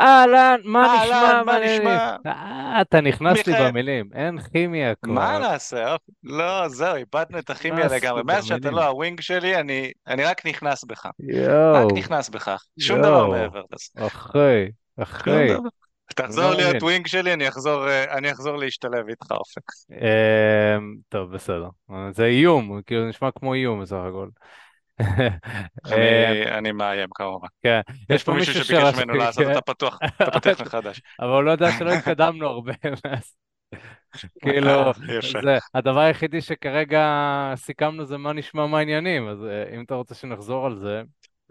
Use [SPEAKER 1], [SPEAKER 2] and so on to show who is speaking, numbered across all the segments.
[SPEAKER 1] אהלן, מה
[SPEAKER 2] אהלן,
[SPEAKER 1] נשמע?
[SPEAKER 2] מה? נשמע?
[SPEAKER 1] אה, אתה נכנס לי במילים, אין כימיה
[SPEAKER 2] מה
[SPEAKER 1] כבר.
[SPEAKER 2] נעשה? אופ, לא, זהו, איבדנו את הכימיה לגמרי. מאז שאתה. לא ה wing שלי, אני, אני רק נכנס בך. רק
[SPEAKER 1] יואו,
[SPEAKER 2] נכנס בך. שום דבר מעבר לזה.
[SPEAKER 1] אחי,
[SPEAKER 2] שום
[SPEAKER 1] אחי,
[SPEAKER 2] דבר.
[SPEAKER 1] אני
[SPEAKER 2] תחזור להיות. wing שלי, אני אחזור, אה, אני אחזור להשתלב איתך, אופק.
[SPEAKER 1] אמ, טוב, בסדר. זה איום, כאילו נשמע כמו איום בסך הכל.
[SPEAKER 2] אני,
[SPEAKER 1] אמ,
[SPEAKER 2] אני מאיים כמובן.
[SPEAKER 1] כן,
[SPEAKER 2] יש פה מישהו שביקש. ממנו לעשות את
[SPEAKER 1] כן,
[SPEAKER 2] הפתוח, את הפתיח מחדש.
[SPEAKER 1] אבל הוא לא יודע שלא התקדמנו הרבה מאז.
[SPEAKER 2] אה,
[SPEAKER 1] כאילו. זה הדבר היחידי שכרגע סיכמנו זה מה נשמע, מה העניינים, אז אה, אם אתה רוצה שנחזור על זה.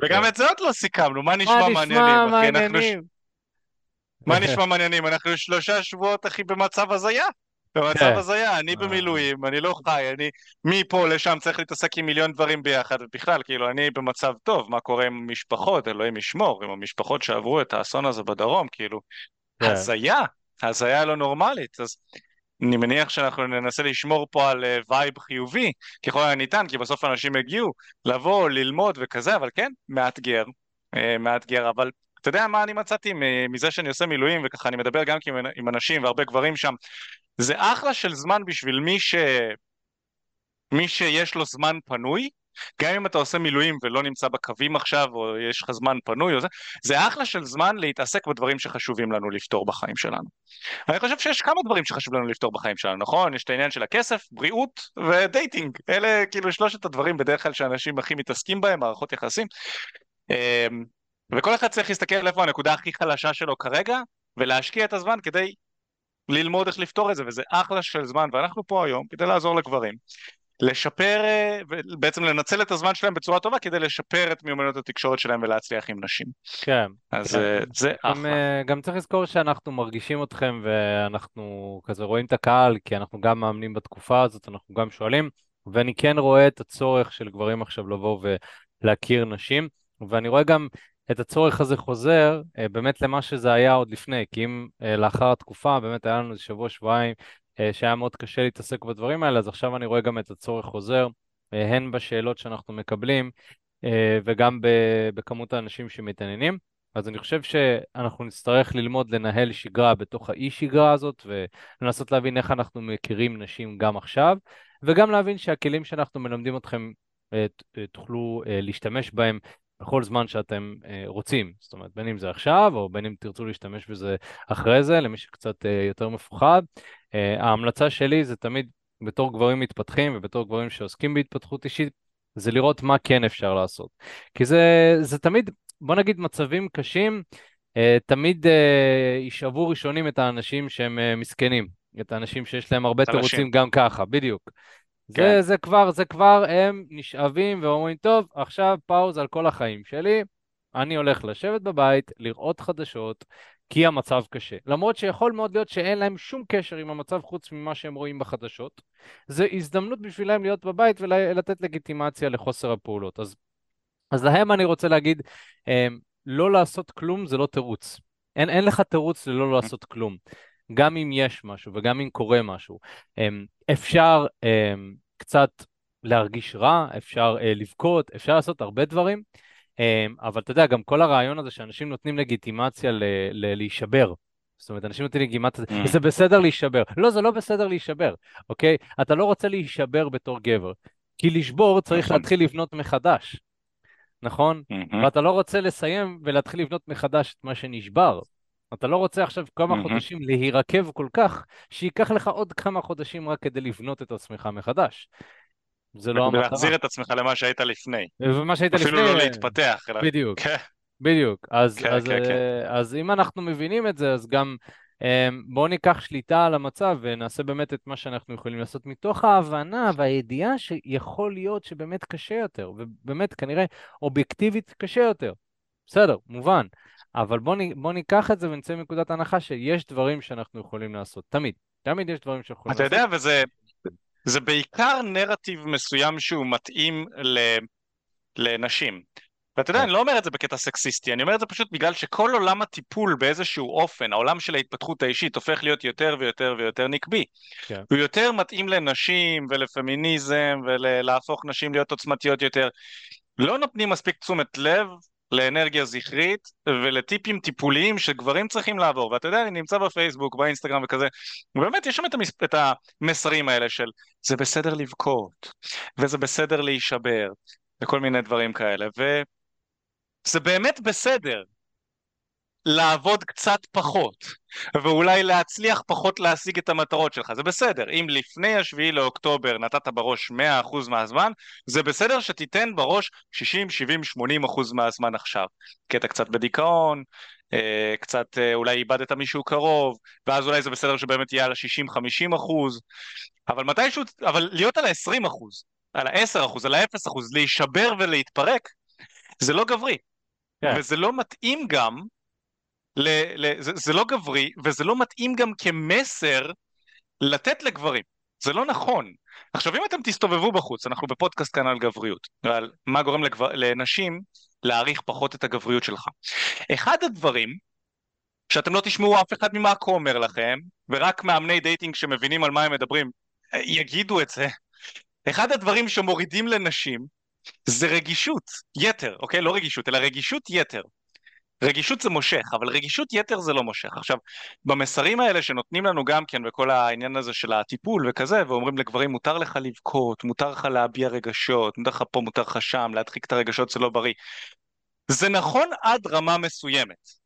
[SPEAKER 2] וגם
[SPEAKER 1] אה,
[SPEAKER 2] את זה עוד לא סיכמנו, מה נשמע מעניינים?
[SPEAKER 1] מה
[SPEAKER 2] נשמע מעניינים? אנחנו שלושה שבועות, אחי, במצב הזיה. במצב
[SPEAKER 1] כן.
[SPEAKER 2] הזיה, אני
[SPEAKER 1] אה,
[SPEAKER 2] במילואים, אני לא חי, אני מפה לשם צריך להתעסק עם מיליון דברים ביחד, ובכלל, כאילו, אני במצב טוב, מה קורה עם המשפחות, אלוהים ישמור, עם המשפחות שעברו את האסון הזה בדרום, כאילו,
[SPEAKER 1] כן,
[SPEAKER 2] הזיה, הזיה לא נורמלית, אז אני מניח שאנחנו ננסה לשמור פה על אה, וייב חיובי, ככל הניתן, כי בסוף אנשים יגיעו לבוא, ללמוד וכזה, אבל כן, מאתגר, אה, מאתגר, אבל אתה יודע מה אני מצאתי מזה שאני עושה מילואים, וככה אני מדבר גם עם אנשים והרבה גברים שם, זה אחלה של זמן בשביל מי ש... מי שיש לו זמן פנוי, גם אם אתה עושה מילואים ולא נמצא בקווים עכשיו, או יש לך זמן פנוי, או זה, זה אחלה של זמן להתעסק בדברים שחשובים לנו לפתור בחיים שלנו. אני חושב שיש כמה דברים שחשוב לנו לפתור בחיים שלנו, נכון? יש את העניין של הכסף, בריאות ודייטינג. אלה כאילו שלושת הדברים בדרך כלל שאנשים הכי מתעסקים בהם, מערכות יחסים. וכל אחד צריך להסתכל איפה הנקודה הכי חלשה שלו כרגע, ולהשקיע את הזמן כדי ללמוד איך לפתור את זה, וזה אחלה של זמן, ואנחנו פה היום כדי לעזור לגברים. לשפר, אה, ובעצם לנצל את הזמן שלהם בצורה טובה כדי לשפר את מיומנות התקשורת שלהם ולהצליח עם נשים.
[SPEAKER 1] כן,
[SPEAKER 2] אז
[SPEAKER 1] כן.
[SPEAKER 2] אה, זה
[SPEAKER 1] גם,
[SPEAKER 2] אחלה.
[SPEAKER 1] אה, גם צריך לזכור שאנחנו מרגישים אתכם ואנחנו כזה רואים את הקהל, כי אנחנו גם מאמנים בתקופה הזאת, אנחנו גם שואלים, ואני כן רואה את הצורך של גברים עכשיו לבוא ולהכיר נשים, ואני רואה גם את הצורך הזה חוזר אה, באמת למה שזה היה עוד לפני, כי אם אה, לאחר התקופה באמת היה לנו איזה שבוע, שבועיים, אה, שהיה מאוד קשה להתעסק בדברים האלה, אז עכשיו אני רואה גם את הצורך חוזר, אה, הן בשאלות שאנחנו מקבלים, אה, וגם בכמות האנשים שמתעניינים. אז אני חושב שאנחנו נצטרך ללמוד לנהל שגרה בתוך האי שגרה הזאת ולנסות להבין איך אנחנו מכירים נשים גם עכשיו וגם להבין שהכלים שאנחנו מלמדים אתכם תוכלו להשתמש בהם בכל זמן שאתם אה, רוצים. זאת אומרת, בין אם זה עכשיו או בין אם תרצו להשתמש בזה אחרי זה, למי שקצת אה, יותר מפוחד. אה, ההמלצה שלי זה תמיד בתור גברים מתפתחים ובתור גברים שעוסקים בהתפתחות אישית, זה לראות מה כן אפשר לעשות. כי זה, זה תמיד, בוא נגיד מצבים קשים, תמיד ישאבו ראשונים את האנשים שהם מסכנים, את האנשים שיש להם הרבה. תירוצים גם ככה, בדיוק.
[SPEAKER 2] כן.
[SPEAKER 1] זה, זה כבר, זה כבר הם נשאבים ואומרים, טוב, עכשיו פאוז על כל החיים שלי, אני הולך לשבת בבית, לראות חדשות, כי המצב קשה. למרות שיכול מאוד להיות שאין להם שום קשר עם המצב חוץ ממה שהם רואים בחדשות. זה הזדמנות בשבילם להיות בבית ולתת לגיטימציה לחוסר הפעולות. אז אז להם אני רוצה להגיד, אמ, לא לעשות כלום זה לא תירוץ. אין, אין לך תירוץ ללא לעשות כלום. גם אם יש משהו וגם אם קורה משהו. אמ, אפשר אמ, קצת להרגיש רע, אפשר אה, לבכות, אפשר לעשות הרבה דברים, אמ, אבל אתה יודע, גם כל הרעיון הזה שאנשים נותנים לגיטימציה ל- ל- להישבר. זאת אומרת, אנשים נותנים לגיטימציה,
[SPEAKER 2] Mm.
[SPEAKER 1] זה בסדר להישבר. לא, זה לא בסדר להישבר, אוקיי? אתה לא רוצה להישבר בתור גבר. כי לשבור צריך
[SPEAKER 2] נכון.
[SPEAKER 1] להתחיל לבנות מחדש. נכון?
[SPEAKER 2] מהמם,
[SPEAKER 1] ואתה לא רוצה לסיים ולהתחיל לבנות מחדש את מה שנשבר. אתה לא רוצה עכשיו כמה
[SPEAKER 2] מהמם.
[SPEAKER 1] חודשים להירקב כל כך, שייקח לך עוד כמה חודשים רק כדי לבנות את עצמך מחדש. זה לא המטרה.
[SPEAKER 2] ולהחזיר את עצמך למה שהיית לפני.
[SPEAKER 1] ומה שהיית לפני...
[SPEAKER 2] אפילו לא להתפתח, אלא...
[SPEAKER 1] בדיוק,
[SPEAKER 2] כן,
[SPEAKER 1] בדיוק. אז,
[SPEAKER 2] כן,
[SPEAKER 1] אז,
[SPEAKER 2] כן, כן.
[SPEAKER 1] אה, אז אם אנחנו מבינים את זה, אז גם אה, בואו ניקח שליטה על המצב ונעשה באמת את מה שאנחנו יכולים לעשות מתוך ההבנה והידיעה שיכול להיות שבאמת קשה יותר, ובאמת כנראה אובייקטיבית קשה יותר. בסדר, מובן. אבל בואו בוא ניקח את זה ונצא מנקודת הנחה שיש דברים שאנחנו יכולים לעשות. תמיד. תמיד יש דברים שאנחנו יכולים
[SPEAKER 2] אתה
[SPEAKER 1] לעשות.
[SPEAKER 2] יודע, וזה זה בעיקר נרטיב מסוים שהוא מתאים ל, לנשים. ואתה יודע,
[SPEAKER 1] כן.
[SPEAKER 2] אני לא אומר את זה בקטע סקסיסטי, אני אומר את זה פשוט בגלל שכל עולם הטיפול באיזשהו אופן, העולם של ההתפתחות האישית, הופך להיות יותר ויותר ויותר נקבי.
[SPEAKER 1] כן.
[SPEAKER 2] הוא יותר מתאים לנשים ולפמיניזם ולהפוך נשים להיות עוצמתיות יותר. לא נותנים מספיק תשומת לב לאנרגיה זכרית ולטיפים טיפוליים שגברים צריכים לעבור. ואתה יודע, אני נמצא בפייסבוק, באינסטגרם וכזה, ובאמת יש שם את, המס... את המסרים האלה של זה בסדר לבכות, וזה בסדר להישבר, וכל מיני דברים כאלה. וזה באמת בסדר, לעבוד קצת פחות, ואולי להצליח פחות להשיג את המטרות שלך, זה בסדר. אם לפני השביעי לאוקטובר נתת בראש 100% מהזמן, זה בסדר שתיתן בראש 60, 70, 80% מהזמן עכשיו. כי אתה קצת בדיכאון, אה, קצת אה, אולי איבדת מישהו קרוב, ואז אולי זה בסדר שבאמת יהיה על ה-60-50 אחוז, אבל מתישהו, אבל להיות על ה-20 אחוז, על ה-10 אחוז, על ה-0 אחוז, להישבר ולהתפרק, זה לא גברי. Yeah. כן. וזה לא מתאים גם ל, ל, זה, זה לא גברי, וזה לא מתאים גם כמסר לתת לגברים. זה לא נכון. עכשיו אם אתם תסתובבו בחוץ, אנחנו בפודקאסט כאן על גבריות, על מה גורם לגבר, לנשים להעריך פחות את הגבריות שלך. אחד הדברים שאתם לא תשמעו אף אחד ממאקו אומר לכם, ורק מאמני dating שמבינים על מה הם מדברים יגידו את זה, אחד הדברים שמורידים לנשים זה רגישות יתר, אוקיי? לא רגישות, אלא רגישות יתר. רגישות זה מושך, אבל רגישות יתר זה לא מושך. עכשיו, במסרים האלה שנותנים לנו גם כן בכל העניין הזה של הטיפול וכזה, ואומרים לגברים מותר לך לבכות, מותר לך להביע רגשות, מותר לך פה, מותר לך שם, להדחיק את הרגשות זה לא בריא. זה נכון עד רמה מסוימת.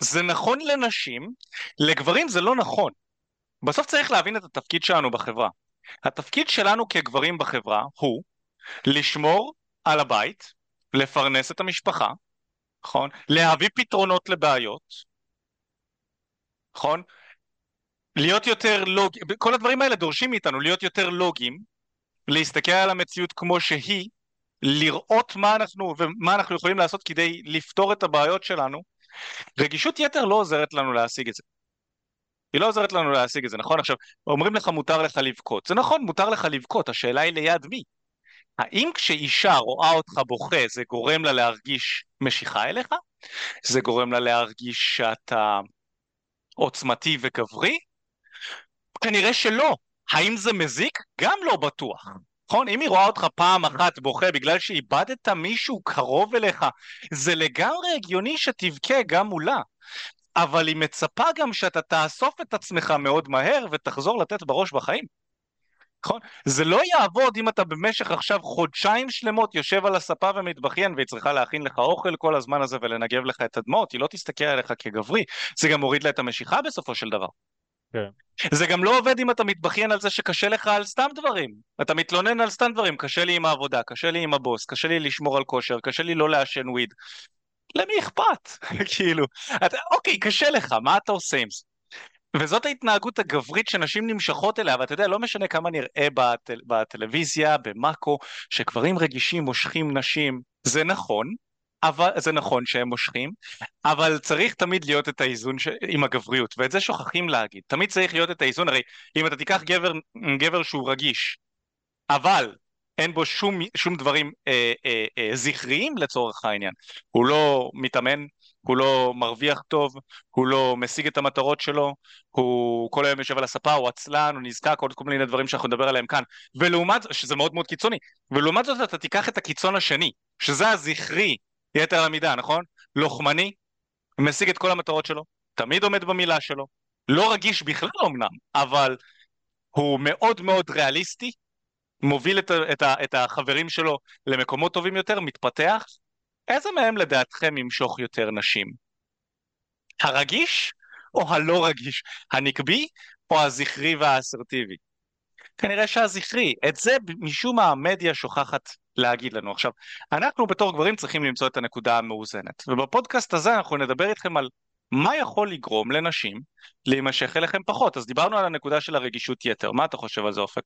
[SPEAKER 2] זה נכון לנשים, לגברים זה לא נכון. בסוף צריך להבין את התפקיד שלנו בחברה. התפקיד שלנו כגברים בחברה הוא לשמור על הבית, לפרנס את המשפחה, נכון? להביא פתרונות לבעיות, נכון? להיות יותר לוגיים, כל הדברים האלה דורשים מאיתנו להיות יותר לוגיים, להסתכל על המציאות כמו שהיא, לראות מה אנחנו ומה אנחנו יכולים לעשות כדי לפתור את הבעיות שלנו. רגישות יתר לא עוזרת לנו להשיג את זה. היא לא עוזרת לנו להשיג את זה, נכון? עכשיו, אומרים לך מותר לך לבכות. זה נכון, מותר לך לבכות, השאלה היא ליד מי. האם כשאישה רואה אותך בוכה זה גורם לה להרגיש משיכה אליך? זה גורם לה להרגיש שאתה עוצמתי וגברי? כנראה שלא. האם זה מזיק? גם לא בטוח. נכון? אם היא רואה אותך פעם אחת בוכה בגלל שאיבדת מישהו קרוב אליך, זה לגמרי הגיוני שתבכה גם מולה. אבל היא מצפה גם שאתה תאסוף את עצמך מאוד מהר ותחזור לתת בראש בחיים. נכון? זה לא יעבוד אם אתה במשך עכשיו חודשיים שלמות יושב על הספה ומתבכיין והיא צריכה להכין לך אוכל כל הזמן הזה ולנגב לך את הדמעות, היא לא תסתכל עליך כגברי, זה גם מוריד לה את המשיכה בסופו של דבר. כן. זה גם לא עובד אם אתה מתבכיין על זה שקשה לך על סתם דברים. אתה מתלונן על סתם דברים, קשה לי עם העבודה, קשה לי עם הבוס, קשה לי לשמור על כושר, קשה לי לא לעשן וויד. למי אכפת? כאילו, אתה, אוקיי, קשה לך, מה אתה עושה עם זה? וזאת ההתנהגות הגברית שנשים נמשכות אליה, ואתה יודע, לא משנה כמה נראה בטל, בטלוויזיה, במאקו, שגברים רגישים מושכים נשים, זה נכון, אבל זה נכון שהם מושכים, אבל צריך תמיד להיות את האיזון ש... עם הגבריות, ואת זה שוכחים להגיד. תמיד צריך להיות את האיזון, הרי אם אתה תיקח גבר, גבר שהוא רגיש, אבל אין בו שום, שום דברים אה, אה, אה, זכריים לצורך העניין, הוא לא מתאמן, הוא לא מרוויח טוב, הוא לא משיג את המטרות שלו, הוא כל היום יושב על הספה, הוא עצלן, הוא נזקק, עוד כל מיני דברים שאנחנו נדבר עליהם כאן. ולעומת זאת, שזה מאוד מאוד קיצוני, ולעומת זאת אתה תיקח את הקיצון השני, שזה הזכרי, יתר המידה, נכון? לוחמני, משיג את כל המטרות שלו, תמיד עומד במילה שלו, לא רגיש בכלל אמנם, אבל הוא מאוד מאוד ריאליסטי, מוביל את, את, את החברים שלו למקומות טובים יותר, מתפתח, איזה מהם לדעתכם ימשוך יותר נשים? הרגיש או הלא רגיש? הנקבי או הזכרי והאסרטיבי? כנראה שהזכרי. את זה משום מה המדיה שוכחת להגיד לנו. עכשיו, אנחנו בתור גברים צריכים למצוא את הנקודה המאוזנת, ובפודקאסט הזה אנחנו נדבר איתכם על מה יכול לגרום לנשים להימשך אליכם פחות. אז דיברנו על הנקודה של הרגישות יתר, מה אתה חושב על זה אופק?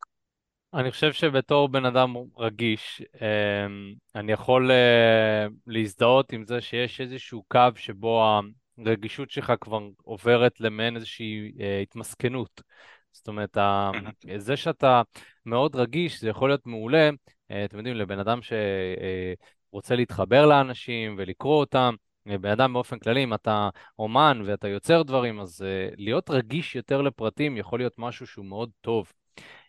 [SPEAKER 1] אני חושב שבתור בן אדם רגיש, אמ, אני יכול אה, להזדהות עם זה שיש איזשהו קו שבו הרגישות שלך כבר עוברת למעין איזושהי אה, התמסכנות. זאת אומרת, זה שאתה מאוד רגיש, זה יכול להיות מעולה, אה, אתם יודעים, לבן אדם שרוצה להתחבר לאנשים ולקרוא אותם. בן אדם באופן כללי, אם אתה אומן ואתה יוצר דברים, אז להיות רגיש יותר לפרטים יכול להיות משהו שהוא מאוד טוב.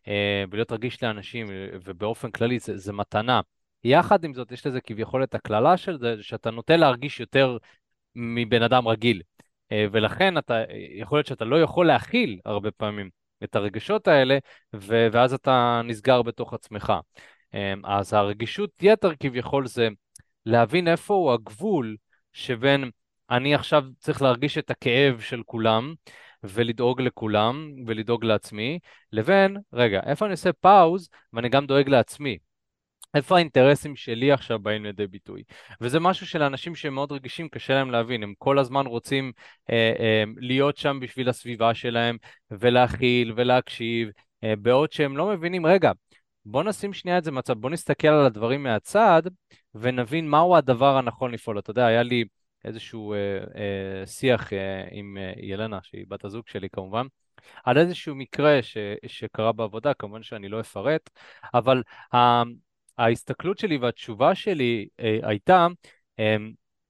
[SPEAKER 1] אה, ולהיות רגיש לאנשים, ובאופן כללי זה, זה מתנה. יחד עם זאת, יש לזה כביכול את הקללה של זה, שאתה נוטה להרגיש יותר מבן אדם רגיל. אה, ולכן אתה, יכול להיות שאתה לא יכול להכיל הרבה פעמים את הרגשות האלה, ו- ואז אתה נסגר בתוך עצמך. אה, אז הרגישות יתר כביכול זה להבין איפה הוא הגבול שבין אני עכשיו צריך להרגיש את הכאב של כולם, ולדאוג לכולם, ולדאוג לעצמי, לבין, רגע, איפה אני עושה פאוז, ואני גם דואג לעצמי. איפה האינטרסים שלי עכשיו באים לידי ביטוי? וזה משהו שלאנשים שהם מאוד רגישים קשה להם להבין, הם כל הזמן רוצים אה, אה, להיות שם בשביל הסביבה שלהם ולהכיל ולהקשיב, אה, בעוד שהם לא מבינים, רגע, בוא נשים שנייה את זה מצב, בוא נסתכל על הדברים מהצד ונבין מהו הדבר הנכון לפעול. אתה יודע, היה לי איזשהו אה, אה, שיח אה, עם אה, ילנה, שהיא בת הזוג שלי כמובן, על איזשהו מקרה ש, שקרה בעבודה, כמובן שאני לא אפרט, אבל ה, ההסתכלות שלי והתשובה שלי אה, הייתה, אה,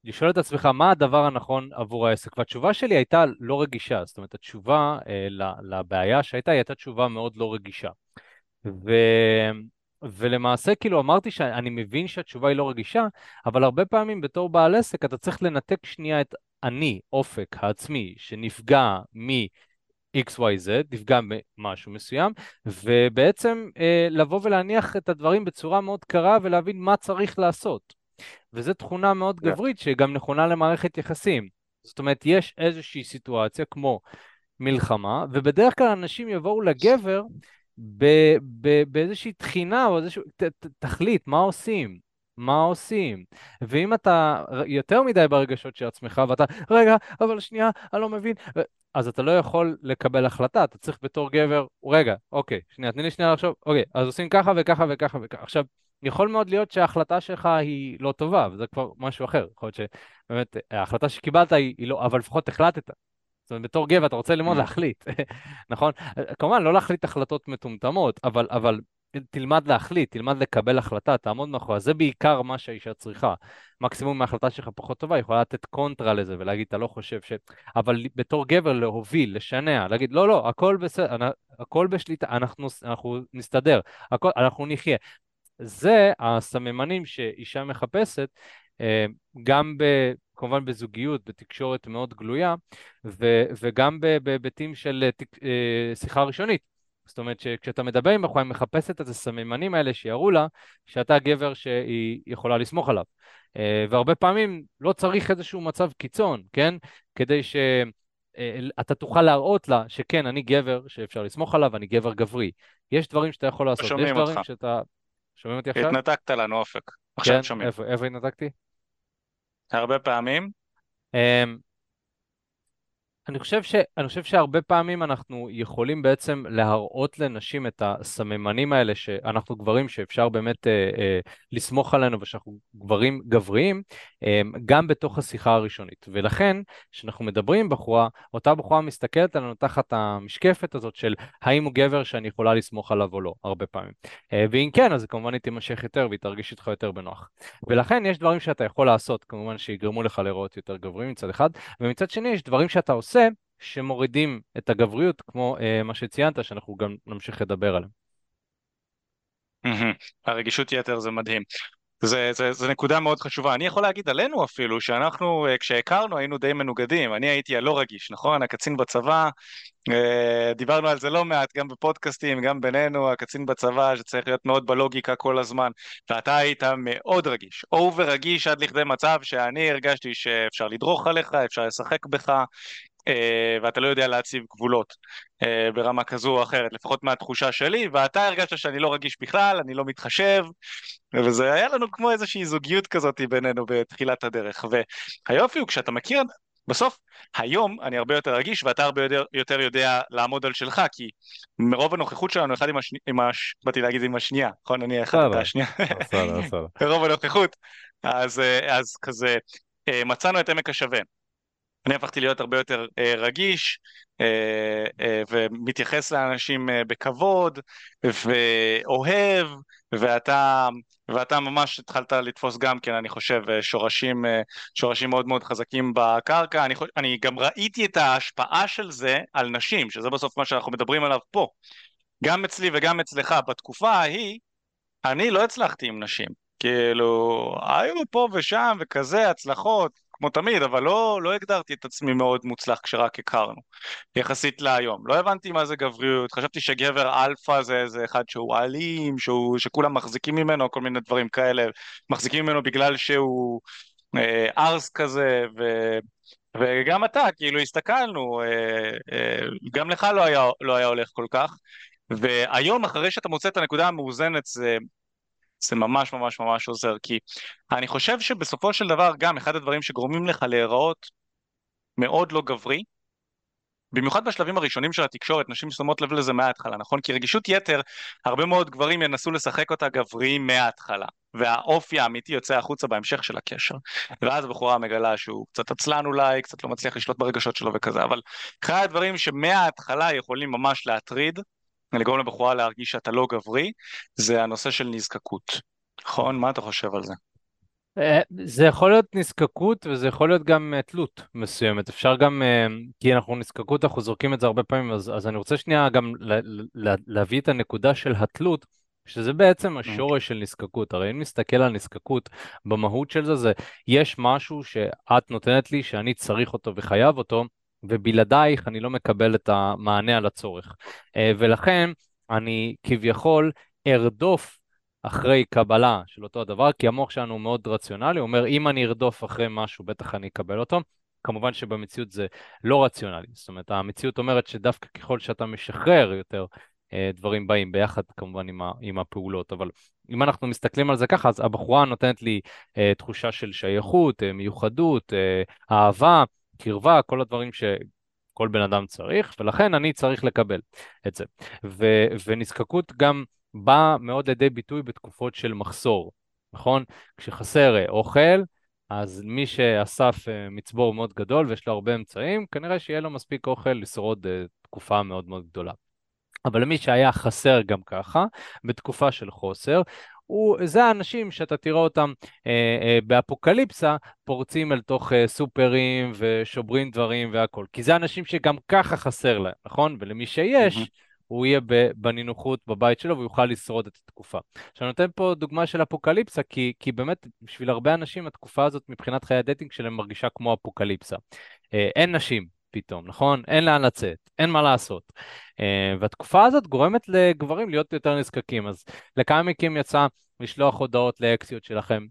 [SPEAKER 1] לשאול את עצמך מה הדבר הנכון עבור העסק, והתשובה שלי הייתה לא רגישה, זאת אומרת התשובה אה, לבעיה שהייתה, היא הייתה תשובה מאוד לא רגישה. ו... ולמעשה כאילו אמרתי שאני מבין שהתשובה היא לא רגישה, אבל הרבה פעמים בתור בעל עסק אתה צריך לנתק שנייה את אני, אופק העצמי, שנפגע מ-XYZ, נפגע ממשהו מסוים, ובעצם אה, לבוא ולהניח את הדברים בצורה מאוד קרה ולהבין מה צריך לעשות. וזו תכונה מאוד yeah. גברית שגם נכונה למערכת יחסים. זאת אומרת, יש איזושהי סיטואציה כמו מלחמה, ובדרך כלל אנשים יבואו לגבר ב- ב- באיזושהי תחינה או איזושהי תכלית, מה עושים? מה עושים? ואם אתה יותר מדי ברגשות של עצמך ואתה, רגע, אבל שנייה, אני לא מבין, אז אתה לא יכול לקבל החלטה, אתה צריך בתור גבר, רגע, אוקיי, שנייה, תני לי שנייה לחשוב, אוקיי, אז עושים ככה וככה וככה וככה. עכשיו, יכול מאוד להיות שההחלטה שלך היא לא טובה, וזה כבר משהו אחר. יכול להיות שבאמת ההחלטה שקיבלת היא, היא לא, אבל לפחות החלטת. זאת אומרת, בתור גבר אתה רוצה ללמוד mm. להחליט, נכון? כמובן, לא להחליט החלטות מטומטמות, אבל, אבל תלמד להחליט, תלמד לקבל החלטה, תעמוד מאחורי, זה בעיקר מה שהאישה צריכה. מקסימום מההחלטה שלך פחות טובה, היא יכולה לתת קונטרה לזה ולהגיד, אתה לא חושב ש... אבל בתור גבר להוביל, לשנע, להגיד, לא, לא, הכל בסדר, הכל בשליטה, אנחנו, אנחנו נסתדר, הכל, אנחנו נחיה. זה הסממנים שאישה מחפשת, אה, גם ב... כמובן בזוגיות, בתקשורת מאוד גלויה, ו, וגם בהיבטים של תק, אה, שיחה ראשונית. זאת אומרת שכשאתה מדבר עם בחורה, היא מחפשת את הסממנים האלה שיראו לה שאתה גבר שהיא יכולה לסמוך עליו. אה, והרבה פעמים לא צריך איזשהו מצב קיצון, כן? כדי שאתה תוכל להראות לה שכן, אני גבר שאפשר לסמוך עליו, אני גבר גברי. יש דברים שאתה יכול לעשות, יש דברים אותך. שאתה... שומעים אותי עכשיו?
[SPEAKER 2] התנתקת לנו אופק. עכשיו
[SPEAKER 1] כן?
[SPEAKER 2] שומעים.
[SPEAKER 1] איפה, איפה התנתקתי?
[SPEAKER 2] הרבה פעמים.
[SPEAKER 1] אמ, אני חושב, ש, אני חושב שהרבה פעמים אנחנו יכולים בעצם להראות לנשים את הסממנים האלה שאנחנו גברים שאפשר באמת אה, אה, לסמוך עלינו ושאנחנו גברים גבריים גם בתוך השיחה הראשונית ולכן כשאנחנו מדברים עם בחורה אותה בחורה מסתכלת עלינו תחת המשקפת הזאת של האם הוא גבר שאני יכולה לסמוך עליו או לא הרבה פעמים אה, ואם כן אז כמובן היא תימשך יותר והיא תרגיש איתך יותר בנוח ולכן יש דברים שאתה יכול לעשות כמובן שיגרמו לך לראות יותר גברים מצד אחד ומצד שני יש דברים שאתה עושה שמורידים את הגבריות, כמו uh, מה שציינת, שאנחנו גם נמשיך לדבר עליהם.
[SPEAKER 2] הרגישות יתר זה מדהים. זה, זה, זה נקודה מאוד חשובה. אני יכול להגיד עלינו אפילו, שאנחנו אה, כשהכרנו היינו די מנוגדים. אני הייתי הלא רגיש, נכון? הקצין בצבא, אה, דיברנו על זה לא מעט, גם בפודקאסטים, גם בינינו, הקצין בצבא שצריך להיות מאוד בלוגיקה כל הזמן, ואתה היית מאוד רגיש, אובר רגיש עד לכדי מצב שאני הרגשתי שאפשר לדרוך עליך, אפשר לשחק בך, ואתה לא יודע להציב גבולות אה, ברמה כזו או אחרת, לפחות מהתחושה שלי, ואתה הרגשת שאני לא רגיש בכלל, אני לא מתחשב, וזה היה לנו כמו איזושהי זוגיות כזאת בינינו בתחילת הדרך. והיופי הוא כשאתה מכיר, בסוף, היום אני הרבה יותר רגיש ואתה הרבה יותר, יותר יודע לעמוד על שלך, כי מרוב הנוכחות שלנו אחד עם השנייה, עם הש... באתי להגיד עם השנייה, נכון? אני אחד את השנייה. מרוב הנוכחות, אז, אה, אז כזה מצאנו את עמק השווה. אני הפכתי להיות הרבה יותר אה, רגיש אה, אה, ומתייחס לאנשים אה, בכבוד ואוהב ואתה, ואתה ממש התחלת לתפוס גם כן אני חושב אה, שורשים, אה, שורשים מאוד מאוד חזקים בקרקע. אני, אני גם ראיתי את ההשפעה של זה על נשים שזה בסוף מה שאנחנו מדברים עליו פה. גם אצלי וגם אצלך בתקופה ההיא אני לא הצלחתי עם נשים. כאילו, היו פה ושם וכזה, הצלחות, כמו תמיד, אבל לא, לא הגדרתי את עצמי מאוד מוצלח כשרק הכרנו, יחסית להיום. לא הבנתי מה זה גבריות, חשבתי שגבר אלפא זה איזה אחד שהוא אלים, שהוא, שכולם מחזיקים ממנו, כל מיני דברים כאלה, מחזיקים ממנו בגלל שהוא אה, ארס כזה, ו... וגם אתה, כאילו הסתכלנו, אה, אה, גם לך לא היה, לא היה הולך כל כך, והיום אחרי שאתה מוצא את הנקודה המאוזנת זה, זה ממש ממש ממש עוזר, כי אני חושב שבסופו של דבר גם אחד הדברים שגורמים לך להיראות מאוד לא גברי, במיוחד בשלבים הראשונים של התקשורת, נשים שמות לב לזה מההתחלה, נכון? כי רגישות יתר, הרבה מאוד גברים ינסו לשחק אותה גבריים מההתחלה, והאופי האמיתי יוצא החוצה בהמשך של הקשר. ואז הבחורה מגלה שהוא קצת עצלן אולי, קצת לא מצליח לשלוט ברגשות שלו וכזה, אבל אחד הדברים שמההתחלה יכולים ממש להטריד, לגרום לבחורה להרגיש שאתה לא גברי, זה הנושא של נזקקות. נכון? מה אתה חושב על זה?
[SPEAKER 1] אה, זה יכול להיות נזקקות וזה יכול להיות גם אה, תלות מסוימת. אפשר גם, אה, כי אנחנו נזקקות, אנחנו זורקים את זה הרבה פעמים, אז, אז אני רוצה שנייה גם לה, להביא את הנקודה של התלות, שזה בעצם. השורש של נזקקות. הרי אם נסתכל על נזקקות, במהות של זה, זה יש משהו שאת נותנת לי שאני צריך אותו וחייב אותו, ובלעדייך אני לא מקבל את המענה על הצורך. ולכן אני כביכול ארדוף אחרי קבלה של אותו הדבר, כי המוח שלנו הוא מאוד רציונלי, הוא אומר, אם אני ארדוף אחרי משהו, בטח אני אקבל אותו. כמובן שבמציאות זה לא רציונלי, זאת אומרת, המציאות אומרת שדווקא ככל שאתה משחרר יותר, אה, דברים באים ביחד כמובן עם, ה, עם הפעולות, אבל אם אנחנו מסתכלים על זה ככה, אז הבחורה נותנת לי אה, תחושה של שייכות, אה, מיוחדות, אה, אהבה, קרבה, כל הדברים שכל בן אדם צריך, ולכן אני צריך לקבל את זה. ו, ונזקקות גם בא מאוד לידי ביטוי בתקופות של מחסור, נכון? כשחסר אה, אוכל, אז מי שאסף אה, מצבור מאוד גדול ויש לו הרבה אמצעים, כנראה שיהיה לו מספיק אוכל לשרוד אה, תקופה מאוד מאוד גדולה. אבל למי שהיה חסר גם ככה, בתקופה של חוסר, הוא, זה האנשים שאתה תראה אותם אה, אה, באפוקליפסה פורצים אל תוך אה, סופרים ושוברים דברים והכול. כי זה אנשים שגם ככה חסר להם, נכון? ולמי שיש, mm-hmm. הוא יהיה בנינוחות בבית שלו ויוכל לשרוד את התקופה. עכשיו, אני נותן פה דוגמה של אפוקליפסה, כי, כי באמת, בשביל הרבה אנשים התקופה הזאת מבחינת חיי הדייטינג שלהם מרגישה כמו אפוקליפסה. אה, אין נשים פתאום, נכון? אין לאן לצאת, אין מה לעשות. אה, והתקופה הזאת גורמת לגברים להיות יותר נזקקים. אז לכמה מכם יצא לשלוח הודעות לאקסיות שלכם,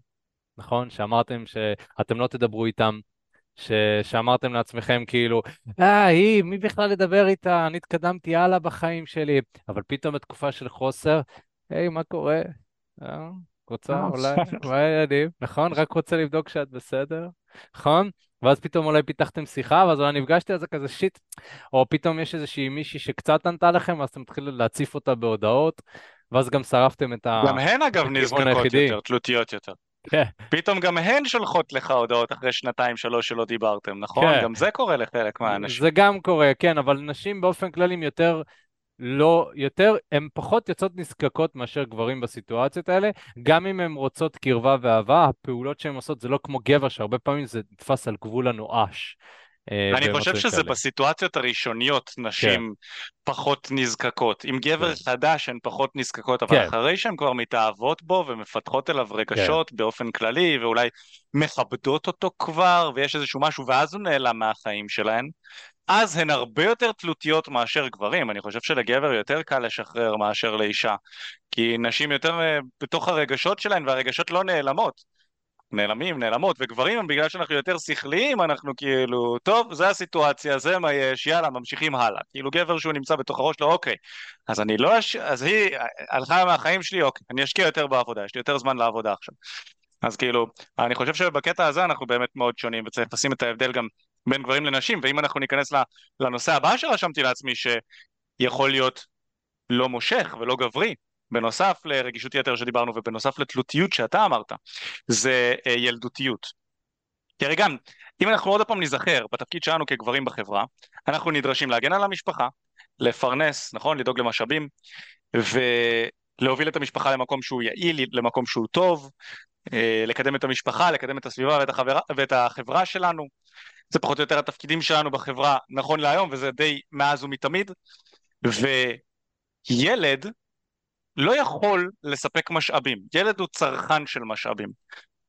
[SPEAKER 1] נכון? שאמרתם שאתם לא תדברו איתם. ש... שאמרתם לעצמכם כאילו, אה, היא, מי בכלל לדבר איתה? אני התקדמתי הלאה בחיים שלי. אבל פתאום בתקופה של חוסר, היי, מה קורה? רוצה אה, אולי, מה העניינים? נכון? רק רוצה לבדוק שאת בסדר? נכון? ואז פתאום אולי פיתחתם שיחה, ואז אולי נפגשתי, על זה כזה שיט. או פתאום יש איזושהי מישהי שקצת ענתה לכם, ואז אתם מתחילים להציף אותה בהודעות, ואז גם שרפתם את ה...
[SPEAKER 2] גם הן אגב נזקקות יותר, תלותיות יותר. כן. פתאום גם הן שולחות לך הודעות אחרי שנתיים שלוש שלא דיברתם, נכון? כן. גם זה קורה לחלק מהאנשים.
[SPEAKER 1] זה גם קורה, כן, אבל נשים באופן כללי יותר לא, יותר, הן פחות יוצאות נזקקות מאשר גברים בסיטואציות האלה, גם אם הן רוצות קרבה ואהבה, הפעולות שהן עושות זה לא כמו גבר, שהרבה פעמים זה נתפס על גבול הנואש.
[SPEAKER 2] אה, אני חושב שזה כאלה. בסיטואציות הראשוניות נשים כן. פחות נזקקות. עם גבר כן. חדש הן פחות נזקקות, אבל כן. אחרי שהן כבר מתאהבות בו ומפתחות אליו רגשות כן. באופן כללי, ואולי מכבדות אותו כבר, ויש איזשהו משהו, ואז הוא נעלם מהחיים שלהן, אז הן הרבה יותר תלותיות מאשר גברים. אני חושב שלגבר יותר קל לשחרר מאשר לאישה. כי נשים יותר אה, בתוך הרגשות שלהן, והרגשות לא נעלמות. נעלמים, נעלמות, וגברים בגלל שאנחנו יותר שכליים, אנחנו כאילו, טוב, זה הסיטואציה, זה מה יש, יאללה, ממשיכים הלאה. כאילו גבר שהוא נמצא בתוך הראש שלו, אוקיי, אז אני לא, אש... אז היא הלכה מהחיים שלי, אוקיי, אני אשקיע יותר בעבודה, יש לי יותר זמן לעבודה עכשיו. אז כאילו, אני חושב שבקטע הזה אנחנו באמת מאוד שונים, וצריך לשים את ההבדל גם בין גברים לנשים, ואם אנחנו ניכנס לנושא הבא שרשמתי לעצמי, שיכול להיות לא מושך ולא גברי, בנוסף לרגישות יתר שדיברנו ובנוסף לתלותיות שאתה אמרת, זה אה, ילדותיות. כי הרי גם, אם אנחנו עוד פעם ניזכר בתפקיד שלנו כגברים בחברה, אנחנו נדרשים להגן על המשפחה, לפרנס, נכון? לדאוג למשאבים, ולהוביל את המשפחה למקום שהוא יעיל, למקום שהוא טוב, אה, לקדם את המשפחה, לקדם את הסביבה ואת החברה, ואת החברה שלנו. זה פחות או יותר התפקידים שלנו בחברה נכון להיום, וזה די מאז ומתמיד. וילד לא יכול לספק משאבים, ילד הוא צרכן של משאבים,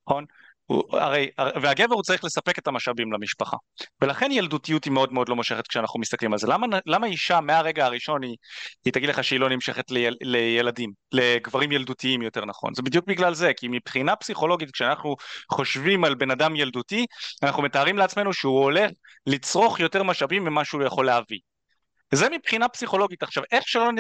[SPEAKER 2] נכון? הוא, הרי, והגבר הוא צריך לספק את המשאבים למשפחה. ולכן ילדותיות היא מאוד מאוד לא מושכת כשאנחנו מסתכלים על זה. למה, למה אישה מהרגע הראשון היא, היא תגיד לך שהיא לא נמשכת ליל, לילדים, לגברים ילדותיים יותר נכון? זה בדיוק בגלל זה, כי מבחינה פסיכולוגית כשאנחנו חושבים על בן אדם ילדותי, אנחנו מתארים לעצמנו שהוא הולך לצרוך יותר משאבים ממה שהוא יכול להביא. זה מבחינה פסיכולוגית. עכשיו, איך שלא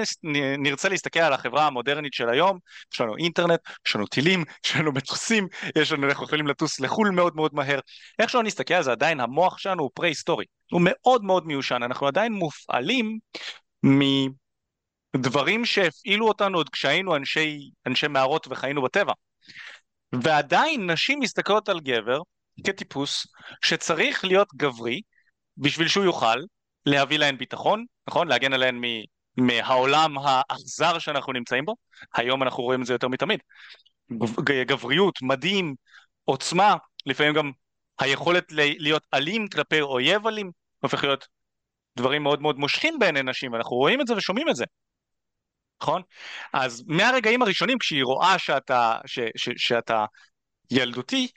[SPEAKER 2] נרצה להסתכל על החברה המודרנית של היום, יש לנו אינטרנט, יש לנו טילים, יש לנו מטוסים, יש לנו, אנחנו יכולים לטוס לחו"ל מאוד מאוד מהר. איך שלא נסתכל על זה, עדיין המוח שלנו הוא פרה-היסטורי. הוא מאוד מאוד מיושן, אנחנו עדיין מופעלים מדברים שהפעילו אותנו עוד כשהיינו אנשי, אנשי מערות וחיינו בטבע. ועדיין נשים מסתכלות על גבר כטיפוס שצריך להיות גברי בשביל שהוא יוכל להביא להן ביטחון, נכון? להגן עליהן מ... מהעולם האכזר שאנחנו נמצאים בו, היום אנחנו רואים את זה יותר מתמיד. גבריות, מדים, עוצמה, לפעמים גם היכולת להיות אלים כלפי אויב אלים, הופך להיות דברים מאוד מאוד מושכים בעיני נשים, אנחנו רואים את זה ושומעים את זה, נכון? אז מהרגעים הראשונים כשהיא רואה שאתה, ש, ש, שאתה ילדותי,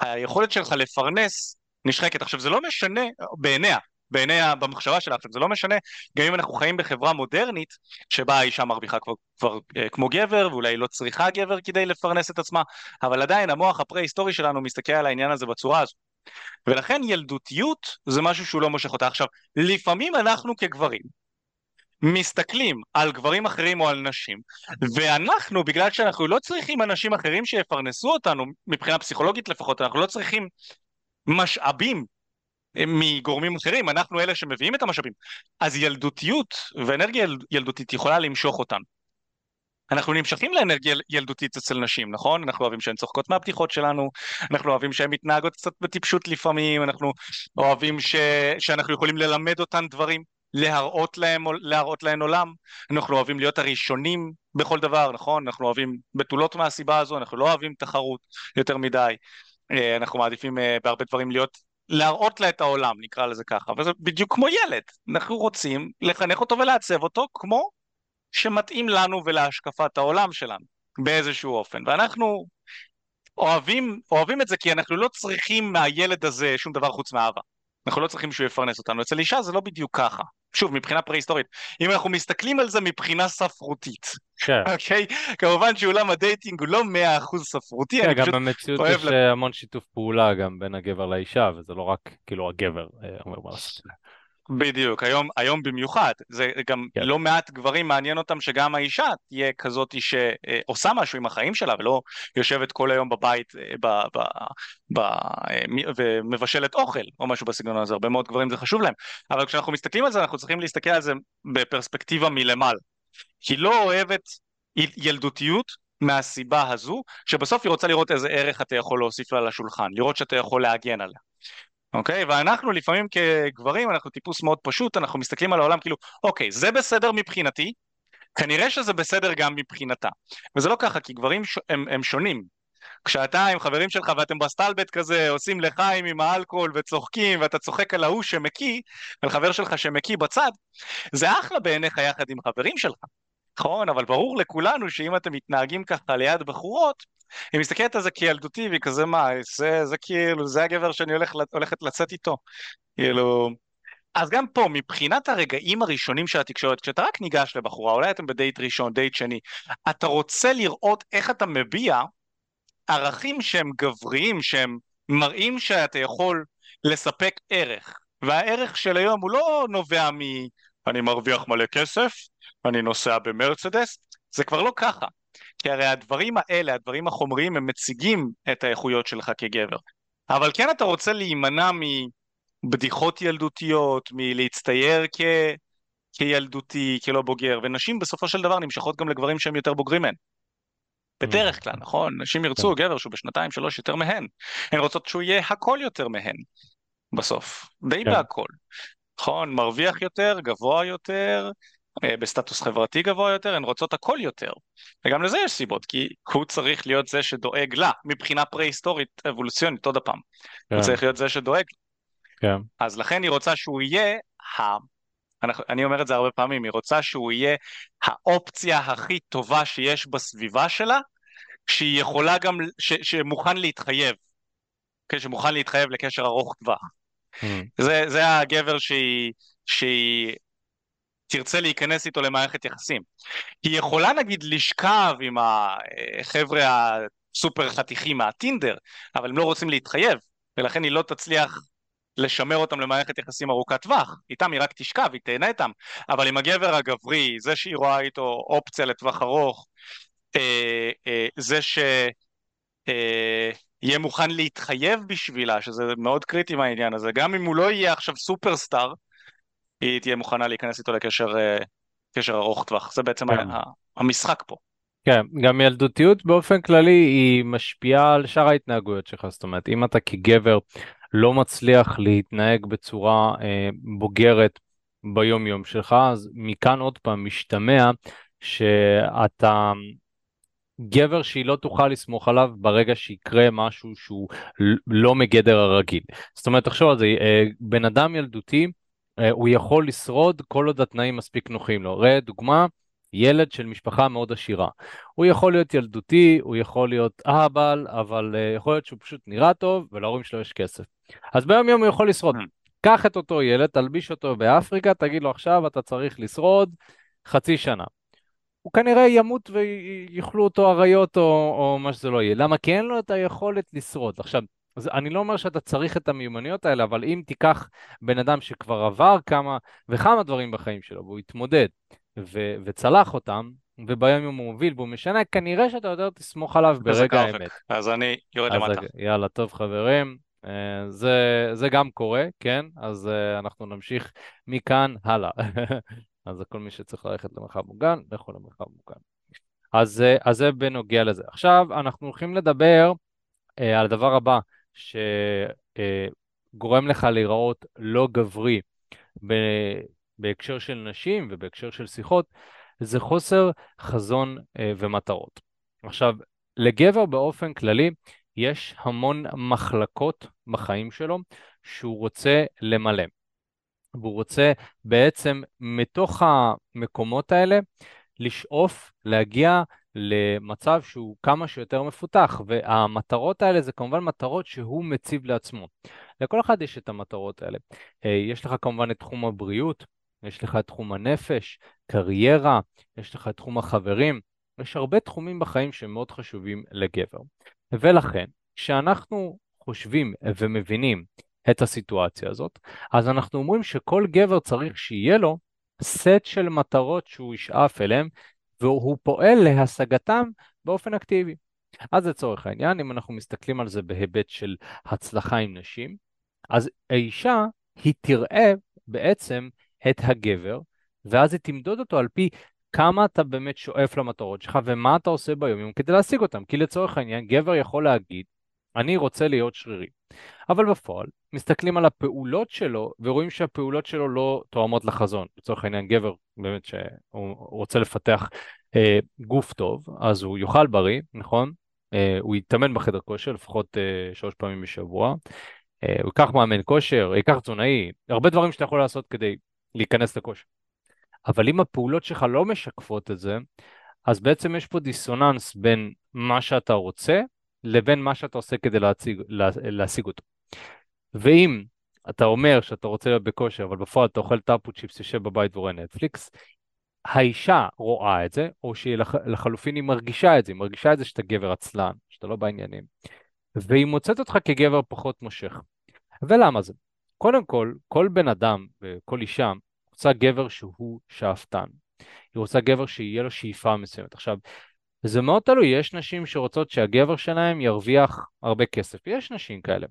[SPEAKER 2] היכולת שלך לפרנס נשחקת. עכשיו זה לא משנה בעיניה, בעיני, במחשבה שלה. עכשיו זה לא משנה, גם אם אנחנו חיים בחברה מודרנית, שבה האישה מרוויחה כבר, כבר אה, כמו גבר, ואולי לא צריכה גבר כדי לפרנס את עצמה, אבל עדיין המוח הפרה-היסטורי שלנו מסתכל על העניין הזה בצורה הזו. ולכן ילדותיות זה משהו שהוא לא מושך אותה. עכשיו, לפעמים אנחנו כגברים, מסתכלים על גברים אחרים או על נשים, ואנחנו, בגלל שאנחנו לא צריכים אנשים אחרים שיפרנסו אותנו, מבחינה פסיכולוגית לפחות, אנחנו לא צריכים משאבים מגורמים אחרים, אנחנו אלה שמביאים את המשאבים. אז ילדותיות ואנרגיה ילדותית יכולה למשוך אותנו. אנחנו נמשכים לאנרגיה ילדותית אצל נשים, נכון? אנחנו אוהבים שהן צוחקות מהבדיחות שלנו, אנחנו אוהבים שהן מתנהגות קצת בטיפשות לפעמים, אנחנו אוהבים ש... שאנחנו יכולים ללמד אותן דברים, להראות להם, להראות להן עולם, אנחנו אוהבים להיות הראשונים בכל דבר, נכון? אנחנו אוהבים בתולות מהסיבה הזו, אנחנו לא אוהבים תחרות יותר מדי, אה, אנחנו מעדיפים אה, בהרבה דברים להיות להראות לה את העולם, נקרא לזה ככה, וזה בדיוק כמו ילד, אנחנו רוצים לחנך אותו ולעצב אותו כמו שמתאים לנו ולהשקפת העולם שלנו, באיזשהו אופן, ואנחנו אוהבים, אוהבים את זה כי אנחנו לא צריכים מהילד הזה שום דבר חוץ מאהבה, אנחנו לא צריכים שהוא יפרנס אותנו, אצל אישה זה לא בדיוק ככה, שוב, מבחינה פרה-היסטורית, אם אנחנו מסתכלים על זה מבחינה ספרותית,
[SPEAKER 1] כן.
[SPEAKER 2] אוקיי? כמובן שעולם הדייטינג הוא לא מאה אחוז ספרותי,
[SPEAKER 1] כן, גם במציאות יש לה... המון שיתוף פעולה גם בין הגבר לאישה, וזה לא רק כאילו הגבר אה, אומר מה לעשות.
[SPEAKER 2] בדיוק, היום, היום במיוחד, זה גם כן. לא מעט גברים מעניין אותם שגם האישה תהיה כזאת שעושה משהו עם החיים שלה ולא יושבת כל היום בבית אה, ב, ב, ב, אה, ומבשלת אוכל או משהו בסגנון הזה, הרבה מאוד גברים זה חשוב להם, אבל כשאנחנו מסתכלים על זה אנחנו צריכים להסתכל על זה בפרספקטיבה מלמעלה, היא לא אוהבת ילדותיות מהסיבה הזו, שבסוף היא רוצה לראות איזה ערך אתה יכול להוסיף לה לשולחן, לראות שאתה יכול להגן עליה. אוקיי? ואנחנו לפעמים כגברים, אנחנו טיפוס מאוד פשוט, אנחנו מסתכלים על העולם כאילו, אוקיי, זה בסדר מבחינתי, כנראה שזה בסדר גם מבחינתה. וזה לא ככה, כי גברים ש... הם, הם שונים. כשאתה עם חברים שלך ואתם בסטלבט כזה עושים לחיים עם האלכוהול וצוחקים ואתה צוחק על ההוא שמקיא, על חבר שלך שמקיא בצד, זה אחלה בעיניך יחד עם חברים שלך. נכון, אבל ברור לכולנו שאם אתם מתנהגים ככה ליד בחורות, היא מסתכלת על זה כילדותי והיא כזה מה, זה, זה כאילו, זה הגבר שאני הולך, הולכת לצאת איתו. כאילו... אז גם פה, מבחינת הרגעים הראשונים של התקשורת, כשאתה רק ניגש לבחורה, אולי אתם בדייט ראשון, דייט שני, אתה רוצה לראות איך אתה מביע ערכים שהם גבריים, שהם מראים שאתה יכול לספק ערך. והערך של היום הוא לא נובע מ... אני מרוויח מלא כסף, אני נוסע במרצדס, זה כבר לא ככה. כי הרי הדברים האלה, הדברים החומריים, הם מציגים את האיכויות שלך כגבר. אבל כן אתה רוצה להימנע מבדיחות ילדותיות, מלהצטייר כ... כילדותי, כלא בוגר, ונשים בסופו של דבר נמשכות גם לגברים שהם יותר בוגרים מהן. בדרך כלל, נכון? נשים ירצו כן. גבר שהוא בשנתיים שלוש יותר מהן. הן רוצות שהוא יהיה הכל יותר מהן, בסוף. די כן. בהכל. נכון? מרוויח יותר, גבוה יותר, בסטטוס חברתי גבוה יותר, הן רוצות הכל יותר. וגם לזה יש סיבות, כי הוא צריך להיות זה שדואג לה, מבחינה פרה-היסטורית אבולוציונית, עוד הפעם. כן. הוא צריך להיות זה שדואג.
[SPEAKER 1] כן.
[SPEAKER 2] אז לכן היא רוצה שהוא יהיה אני אומר את זה הרבה פעמים, היא רוצה שהוא יהיה האופציה הכי טובה שיש בסביבה שלה, שהיא יכולה גם, ש, שמוכן להתחייב, כן, שמוכן להתחייב לקשר ארוך טווח. Mm. זה, זה הגבר שהיא, שהיא תרצה להיכנס איתו למערכת יחסים. היא יכולה נגיד לשכב עם החבר'ה הסופר חתיכים מהטינדר, אבל הם לא רוצים להתחייב, ולכן היא לא תצליח לשמר אותם למערכת יחסים ארוכת טווח. איתם היא רק תשכב, היא תהנה איתם, אבל עם הגבר הגברי, זה שהיא רואה איתו אופציה לטווח ארוך, אה, אה, זה שיהיה אה, מוכן להתחייב בשבילה, שזה מאוד קריטי מהעניין הזה, גם אם הוא לא יהיה עכשיו סופרסטאר, היא תהיה מוכנה להיכנס איתו לקשר קשר ארוך טווח, זה בעצם כן. המשחק פה.
[SPEAKER 1] כן, גם ילדותיות באופן כללי היא משפיעה על שאר ההתנהגויות שלך, זאת אומרת, אם אתה כגבר לא מצליח להתנהג בצורה אה, בוגרת ביום יום שלך, אז מכאן עוד פעם משתמע שאתה גבר שהיא לא תוכל לסמוך עליו ברגע שיקרה משהו שהוא לא מגדר הרגיל. זאת אומרת, תחשוב על זה, אה, בן אדם ילדותי, אה, הוא יכול לשרוד כל עוד התנאים מספיק נוחים לו. ראה דוגמה, ילד של משפחה מאוד עשירה. הוא יכול להיות ילדותי, הוא יכול להיות אהבל, אבל uh, יכול להיות שהוא פשוט נראה טוב ולהורים שלו יש כסף. אז ביום יום הוא יכול לשרוד. Mm. קח את אותו ילד, תלביש אותו באפריקה, תגיד לו עכשיו אתה צריך לשרוד חצי שנה. הוא כנראה ימות ויאכלו אותו אריות או, או מה שזה לא יהיה. למה? כי אין לו את היכולת לשרוד. עכשיו, אז אני לא אומר שאתה צריך את המיומנויות האלה, אבל אם תיקח בן אדם שכבר עבר כמה וכמה דברים בחיים שלו, והוא התמודד ו- וצלח אותם, וביום יום הוא מוביל והוא משנה, כנראה שאתה יותר תסמוך עליו ברגע האמת.
[SPEAKER 2] אז אני יורד למטה.
[SPEAKER 1] יאללה, טוב חברים, אה, זה, זה גם קורה, כן? אז uh, אנחנו נמשיך מכאן הלאה. אז כל מי שצריך ללכת למרחב מוגן, לכו למרחב מוגן. אז, אה, אז זה בנוגע לזה. עכשיו אנחנו הולכים לדבר על הדבר הבא, שגורם לך להיראות לא גברי בהקשר של נשים ובהקשר של שיחות, זה חוסר חזון אה, ומטרות. עכשיו, לגבר באופן כללי יש המון מחלקות בחיים שלו שהוא רוצה למלא. והוא רוצה בעצם מתוך המקומות האלה לשאוף להגיע למצב שהוא כמה שיותר מפותח, והמטרות האלה זה כמובן מטרות שהוא מציב לעצמו. לכל אחד יש את המטרות האלה. אה, יש לך כמובן את תחום הבריאות, יש לך את תחום הנפש, קריירה, יש לך את תחום החברים, יש הרבה תחומים בחיים שהם מאוד חשובים לגבר. ולכן, כשאנחנו חושבים ומבינים את הסיטואציה הזאת, אז אנחנו אומרים שכל גבר צריך שיהיה לו סט של מטרות שהוא ישאף אליהם, והוא פועל להשגתם באופן אקטיבי. אז לצורך העניין, אם אנחנו מסתכלים על זה בהיבט של הצלחה עם נשים, אז האישה, היא תראה בעצם את הגבר, ואז היא תמדוד אותו על פי כמה אתה באמת שואף למטרות שלך ומה אתה עושה ביום-יום כדי להשיג אותם. כי לצורך העניין, גבר יכול להגיד, אני רוצה להיות שרירי. אבל בפועל, מסתכלים על הפעולות שלו ורואים שהפעולות שלו לא תואמות לחזון. לצורך העניין, גבר באמת שהוא רוצה לפתח אה, גוף טוב, אז הוא יאכל בריא, נכון? אה, הוא יתאמן בחדר כושר לפחות אה, שלוש פעמים בשבוע. אה, הוא ייקח מאמן כושר, ייקח תזונאי, הרבה דברים שאתה יכול לעשות כדי להיכנס לכושר. אבל אם הפעולות שלך לא משקפות את זה, אז בעצם יש פה דיסוננס בין מה שאתה רוצה לבין מה שאתה עושה כדי להציג, לה, להשיג אותו. ואם אתה אומר שאתה רוצה להיות בכושר, אבל בפועל אתה אוכל טאפו צ'יפס, יושב בבית ורואה נטפליקס, האישה רואה את זה, או שהיא לח, לחלופין היא מרגישה את זה, היא מרגישה את זה שאתה גבר עצלן, שאתה לא בעניינים, והיא מוצאת אותך כגבר פחות מושך. ולמה זה? קודם כל, כל בן אדם וכל אישה רוצה גבר שהוא שאפתן. היא רוצה גבר שיהיה לו שאיפה מסוימת. עכשיו, זה מאוד תלוי, יש נשים שרוצות שהגבר שלהם ירוויח הרבה כסף, יש נשים כאלה.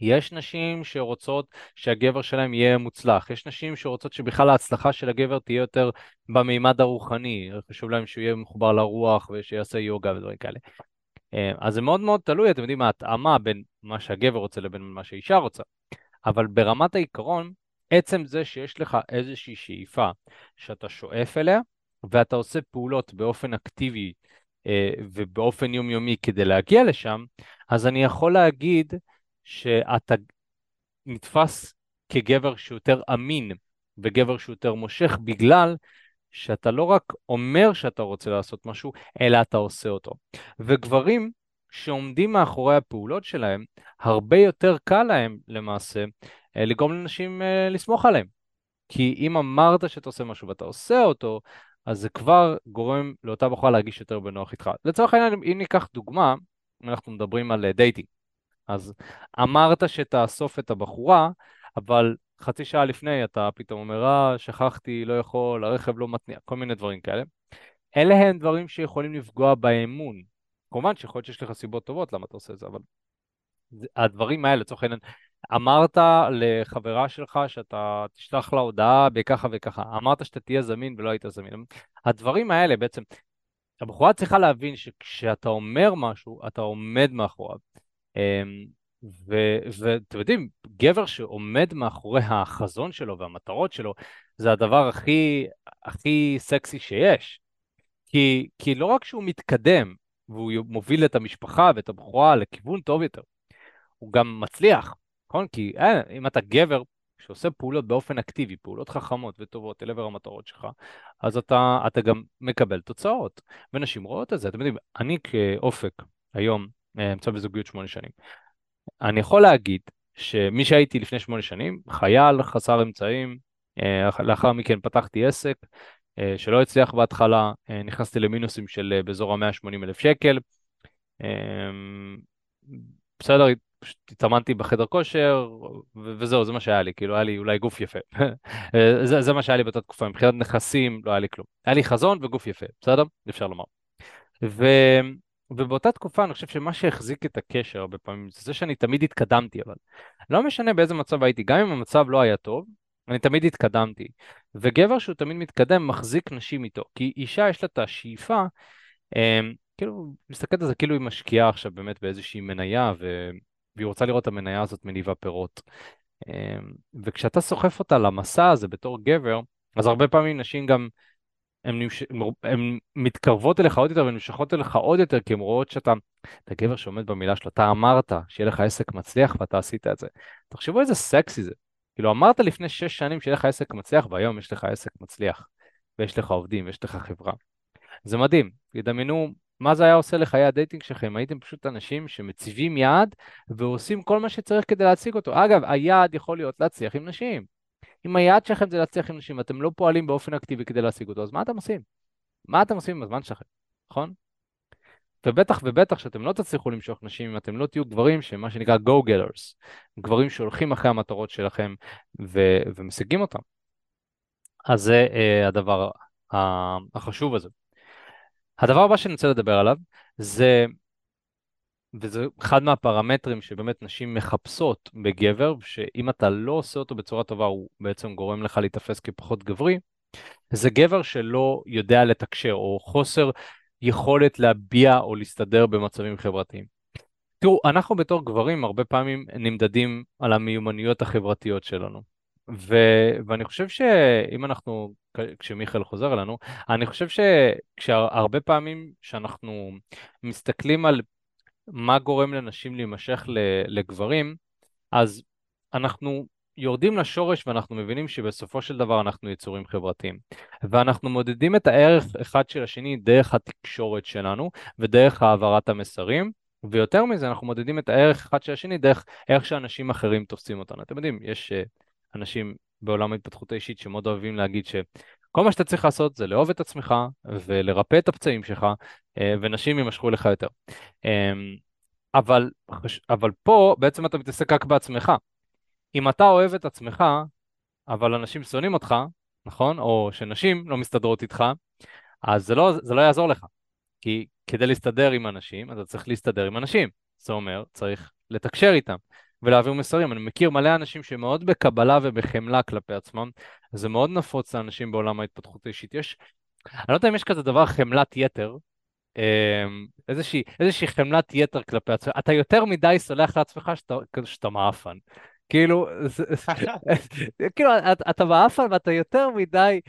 [SPEAKER 1] יש נשים שרוצות שהגבר שלהם יהיה מוצלח, יש נשים שרוצות שבכלל ההצלחה של הגבר תהיה יותר במימד הרוחני, חשוב להם שהוא יהיה מחובר לרוח ושיעשה יוגה ודברים כאלה. אה, אז זה מאוד מאוד תלוי, אתם יודעים, ההתאמה בין מה שהגבר רוצה לבין מה שהאישה רוצה. אבל ברמת העיקרון, עצם זה שיש לך איזושהי שאיפה שאתה שואף אליה, ואתה עושה פעולות באופן אקטיבי אה, ובאופן יומיומי כדי להגיע לשם, אז אני יכול להגיד שאתה נתפס כגבר שיותר אמין וגבר שהוא יותר מושך בגלל שאתה לא רק אומר שאתה רוצה לעשות משהו, אלא אתה עושה אותו. וגברים שעומדים מאחורי הפעולות שלהם, הרבה יותר קל להם למעשה אה, לגרום לנשים אה, לסמוך עליהם. כי אם אמרת שאתה עושה משהו ואתה עושה אותו, אז זה כבר גורם לאותה בחורה להרגיש יותר בנוח איתך. לצורך העניין, אם ניקח דוגמה, אנחנו מדברים על דייטינג, אז אמרת שתאסוף את הבחורה, אבל חצי שעה לפני אתה פתאום אומר, אה, שכחתי, לא יכול, הרכב לא מתניע, כל מיני דברים כאלה. אלה הם דברים שיכולים לפגוע באמון. כמובן שיכול להיות שיש לך סיבות טובות למה אתה עושה את זה, אבל הדברים האלה, לצורך העניין, אמרת לחברה שלך שאתה תשלח לה הודעה בככה וככה, אמרת שאתה תהיה זמין ולא היית זמין. הדברים האלה בעצם, הבחורה צריכה להבין שכשאתה אומר משהו, אתה עומד מאחוריו. אמ, ואתם יודעים, גבר שעומד מאחורי החזון שלו והמטרות שלו, זה הדבר הכי, הכי סקסי שיש. כי, כי לא רק שהוא מתקדם, והוא מוביל את המשפחה ואת הבחורה לכיוון טוב יותר, הוא גם מצליח, נכון? כי אה, אם אתה גבר שעושה פעולות באופן אקטיבי, פעולות חכמות וטובות אל עבר המטרות שלך, אז אתה, אתה גם מקבל תוצאות. ונשים רואות את זה. אתם יודעים, אני כאופק היום, נמצא בזוגיות שמונה שנים, אני יכול להגיד שמי שהייתי לפני שמונה שנים, חייל חסר אמצעים, אה, לאחר מכן פתחתי עסק אה, שלא הצליח בהתחלה, אה, נכנסתי למינוסים של באזור ה-180 אלף שקל. בסדר, פשוט התאמנתי בחדר כושר, וזהו, זה מה שהיה לי, כאילו היה לי אולי גוף יפה. זה, זה מה שהיה לי באותה תקופה, מבחינת נכסים לא היה לי כלום. היה לי חזון וגוף יפה, בסדר? אפשר לומר. ו... ובאותה תקופה אני חושב שמה שהחזיק את הקשר הרבה פעמים זה זה שאני תמיד התקדמתי אבל לא משנה באיזה מצב הייתי גם אם המצב לא היה טוב אני תמיד התקדמתי. וגבר שהוא תמיד מתקדם מחזיק נשים איתו כי אישה יש לה את השאיפה אה, כאילו מסתכלת על זה כאילו היא משקיעה עכשיו באמת באיזושהי מניה ו... והיא רוצה לראות את המניה הזאת מניבה פירות אה, וכשאתה סוחף אותה למסע הזה בתור גבר אז הרבה פעמים נשים גם הן מתקרבות אליך עוד יותר ונמשכות אליך עוד יותר, כי הן רואות שאתה, אתה גבר שעומד במילה שלו, אתה אמרת שיהיה לך עסק מצליח ואתה עשית את זה. תחשבו איזה סקסי זה. כאילו אמרת לפני שש שנים שיהיה לך עסק מצליח והיום יש לך עסק מצליח. ויש לך עובדים ויש לך חברה. זה מדהים, תדמיינו מה זה היה עושה לחיי הדייטינג שלכם, הייתם פשוט אנשים שמציבים יעד ועושים כל מה שצריך כדי להשיג אותו. אגב, היעד יכול להיות להצליח עם נשים. אם היעד שלכם זה להצליח עם נשים ואתם לא פועלים באופן אקטיבי כדי להשיג אותו, אז מה אתם עושים? מה אתם עושים עם הזמן שלכם, נכון? ובטח ובטח שאתם לא תצליחו למשוך נשים אם אתם לא תהיו גברים שהם מה שנקרא go-getters, גברים שהולכים אחרי המטרות שלכם ו- ומשיגים אותם. אז זה uh, הדבר uh, החשוב הזה. הדבר הבא שאני רוצה לדבר עליו זה וזה אחד מהפרמטרים שבאמת נשים מחפשות בגבר, שאם אתה לא עושה אותו בצורה טובה, הוא בעצם גורם לך להיתפס כפחות גברי, זה גבר שלא יודע לתקשר, או חוסר יכולת להביע או להסתדר במצבים חברתיים. תראו, אנחנו בתור גברים הרבה פעמים נמדדים על המיומנויות החברתיות שלנו. ו... ואני חושב שאם אנחנו, כשמיכאל חוזר אלינו, אני חושב שכשהרבה פעמים שאנחנו מסתכלים על מה גורם לנשים להימשך לגברים, אז אנחנו יורדים לשורש ואנחנו מבינים שבסופו של דבר אנחנו יצורים חברתיים. ואנחנו מודדים את הערך אחד של השני דרך התקשורת שלנו ודרך העברת המסרים, ויותר מזה אנחנו מודדים את הערך אחד של השני דרך איך שאנשים אחרים תופסים אותנו. אתם יודעים, יש אה, אנשים בעולם ההתפתחות האישית שמאוד אוהבים להגיד ש... כל מה שאתה צריך לעשות זה לאהוב את עצמך ולרפא את הפצעים שלך, אה, ונשים יימשכו לך יותר. אמ, אבל, אבל פה בעצם אתה מתעסק רק בעצמך. אם אתה אוהב את עצמך, אבל אנשים שונאים אותך, נכון? או שנשים לא מסתדרות איתך, אז זה לא, זה לא יעזור לך. כי כדי להסתדר עם אנשים, אתה צריך להסתדר עם אנשים. זה אומר, צריך לתקשר איתם. ולהעביר מסרים. אני מכיר מלא אנשים שמאוד בקבלה ובחמלה כלפי עצמם, זה מאוד נפוץ לאנשים בעולם ההתפתחות האישית. יש, אני לא יודע אם יש כזה דבר חמלת יתר, אמ, איזושהי, איזושהי חמלת יתר כלפי עצמך, אתה יותר מדי סולח לעצמך שאתה, שאתה מעפן. כאילו, כאילו, אתה מעפן ואתה יותר מדי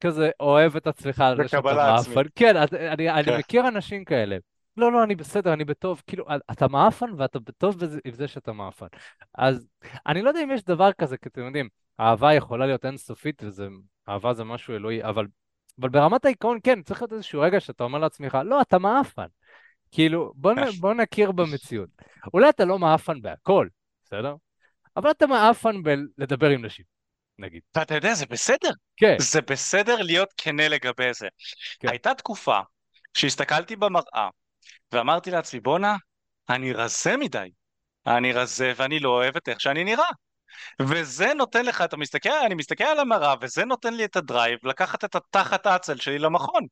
[SPEAKER 1] כזה אוהב את עצמך על זה שאתה מעפן. כן, אני, אני כן. מכיר אנשים כאלה. לא, לא, אני בסדר, אני בטוב, כאילו, אתה מעפן ואתה בטוב בזה, עם זה שאתה מעפן. אז אני לא יודע אם יש דבר כזה, כי אתם יודעים, אהבה יכולה להיות אינסופית, וזה, אהבה זה משהו אלוהי, אבל, אבל ברמת העיקרון, כן, צריך להיות איזשהו רגע שאתה אומר לעצמך, לא, אתה מעפן. כאילו, בוא, בוא נכיר במציאות. אולי אתה לא מעפן בהכל, בסדר? אבל אתה מעפן בלדבר עם נשים, נגיד.
[SPEAKER 2] ואתה יודע, זה בסדר.
[SPEAKER 1] כן.
[SPEAKER 2] זה בסדר להיות כנה לגבי זה. כן. הייתה תקופה שהסתכלתי במראה ואמרתי לעצמי, בואנה, אני רזה מדי. אני רזה ואני לא אוהב את איך שאני נראה. וזה נותן לך, אתה מסתכל, אני מסתכל על המראה, וזה נותן לי את הדרייב לקחת את התחת האצל שלי למכון.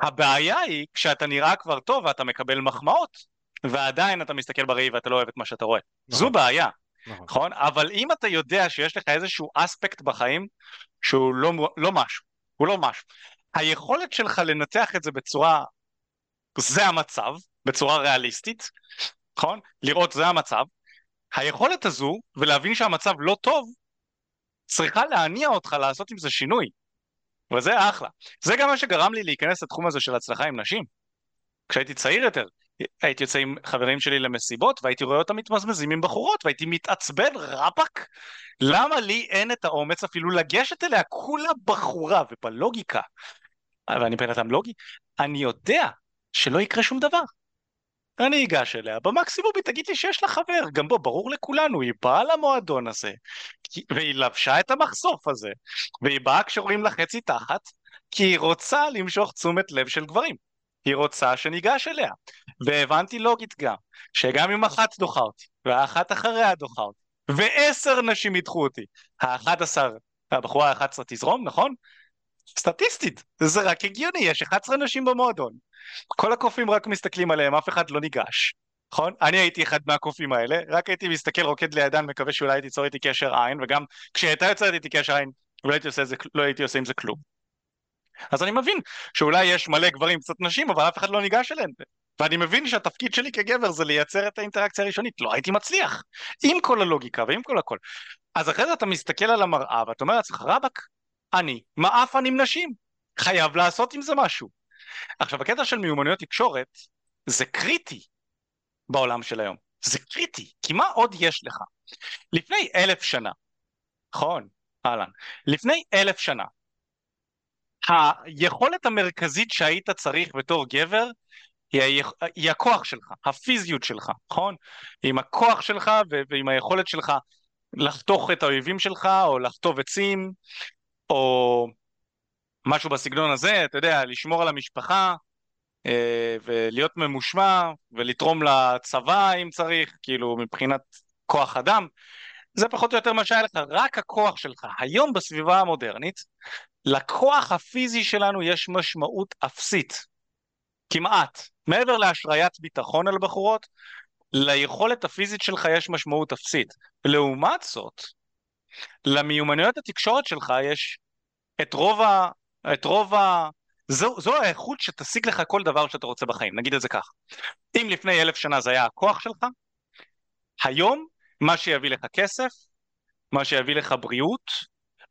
[SPEAKER 2] הבעיה היא כשאתה נראה כבר טוב ואתה מקבל מחמאות, ועדיין אתה מסתכל בראי ואתה לא אוהב את מה שאתה רואה. נכון. זו בעיה, נכון. נכון? אבל אם אתה יודע שיש לך איזשהו אספקט בחיים שהוא לא, לא משהו, הוא לא משהו, היכולת שלך לנתח את זה בצורה, זה המצב, בצורה ריאליסטית, נכון? לראות זה המצב, היכולת הזו, ולהבין שהמצב לא טוב, צריכה להניע אותך לעשות עם זה שינוי. וזה אחלה. זה גם מה שגרם לי להיכנס לתחום הזה של הצלחה עם נשים. כשהייתי צעיר יותר, הייתי יוצא עם חברים שלי למסיבות, והייתי רואה אותם מתמזמזים עם בחורות, והייתי מתעצבן רפק. למה לי אין את האומץ אפילו לגשת אליה? כולה בחורה, ובלוגיקה, ואני בן אדם לוגי, אני יודע שלא יקרה שום דבר. אני אגש אליה, במקסימום היא תגיד לי שיש לה חבר, גם בוא, ברור לכולנו, היא באה למועדון הזה, והיא לבשה את המחשוף הזה, והיא באה כשרואים לה חצי תחת, כי היא רוצה למשוך תשומת לב של גברים. היא רוצה שניגש אליה. והבנתי לוגית גם, שגם אם אחת דוחה אותי, והאחת אחריה דוחה אותי, ועשר נשים ידחו אותי, האחת עשר, הבחורה האחת עשרה תזרום, נכון? סטטיסטית, זה רק הגיוני, יש 11 נשים במועדון. כל הקופים רק מסתכלים עליהם, אף אחד לא ניגש. נכון? אני הייתי אחד מהקופים האלה, רק הייתי מסתכל רוקד לידן, מקווה שאולי תיצור איתי קשר עין, וגם כשהייתה יוצרת איתי קשר עין, לא הייתי עושה, זה, לא הייתי עושה עם זה כלום. אז אני מבין שאולי יש מלא גברים, קצת נשים, אבל אף אחד לא ניגש אליהם. ואני מבין שהתפקיד שלי כגבר זה לייצר את האינטראקציה הראשונית. לא הייתי מצליח, עם כל הלוגיקה ועם כל הכל. אז אחרי זה אתה מסתכל על המראה ואתה אומר לעצמך, רבאק, אני מעפן עם נשים, חייב לעשות עם זה משהו. עכשיו, הקטע של מיומנויות תקשורת זה קריטי בעולם של היום. זה קריטי, כי מה עוד יש לך? לפני אלף שנה, נכון, אהלן, לפני אלף שנה, היכולת המרכזית שהיית צריך בתור גבר היא. היא הכוח שלך, הפיזיות שלך, נכון? עם הכוח שלך ועם היכולת שלך לחתוך את האויבים שלך או לחטוב עצים או משהו בסגנון הזה, אתה יודע, לשמור על המשפחה אה, ולהיות ממושמע ולתרום לצבא אם צריך, כאילו מבחינת כוח אדם, זה פחות או יותר מה שהיה לך, רק הכוח שלך. היום בסביבה המודרנית, לכוח הפיזי שלנו יש משמעות אפסית, כמעט. מעבר להשריית ביטחון על בחורות, ליכולת הפיזית שלך יש משמעות אפסית. לעומת זאת, למיומנויות התקשורת שלך יש את רוב. את רוב ה... זו, זו האיכות שתשיג לך כל דבר שאתה רוצה בחיים, נגיד את זה ככה. אם לפני אלף שנה זה היה הכוח שלך, היום מה שיביא לך כסף, מה שיביא לך בריאות,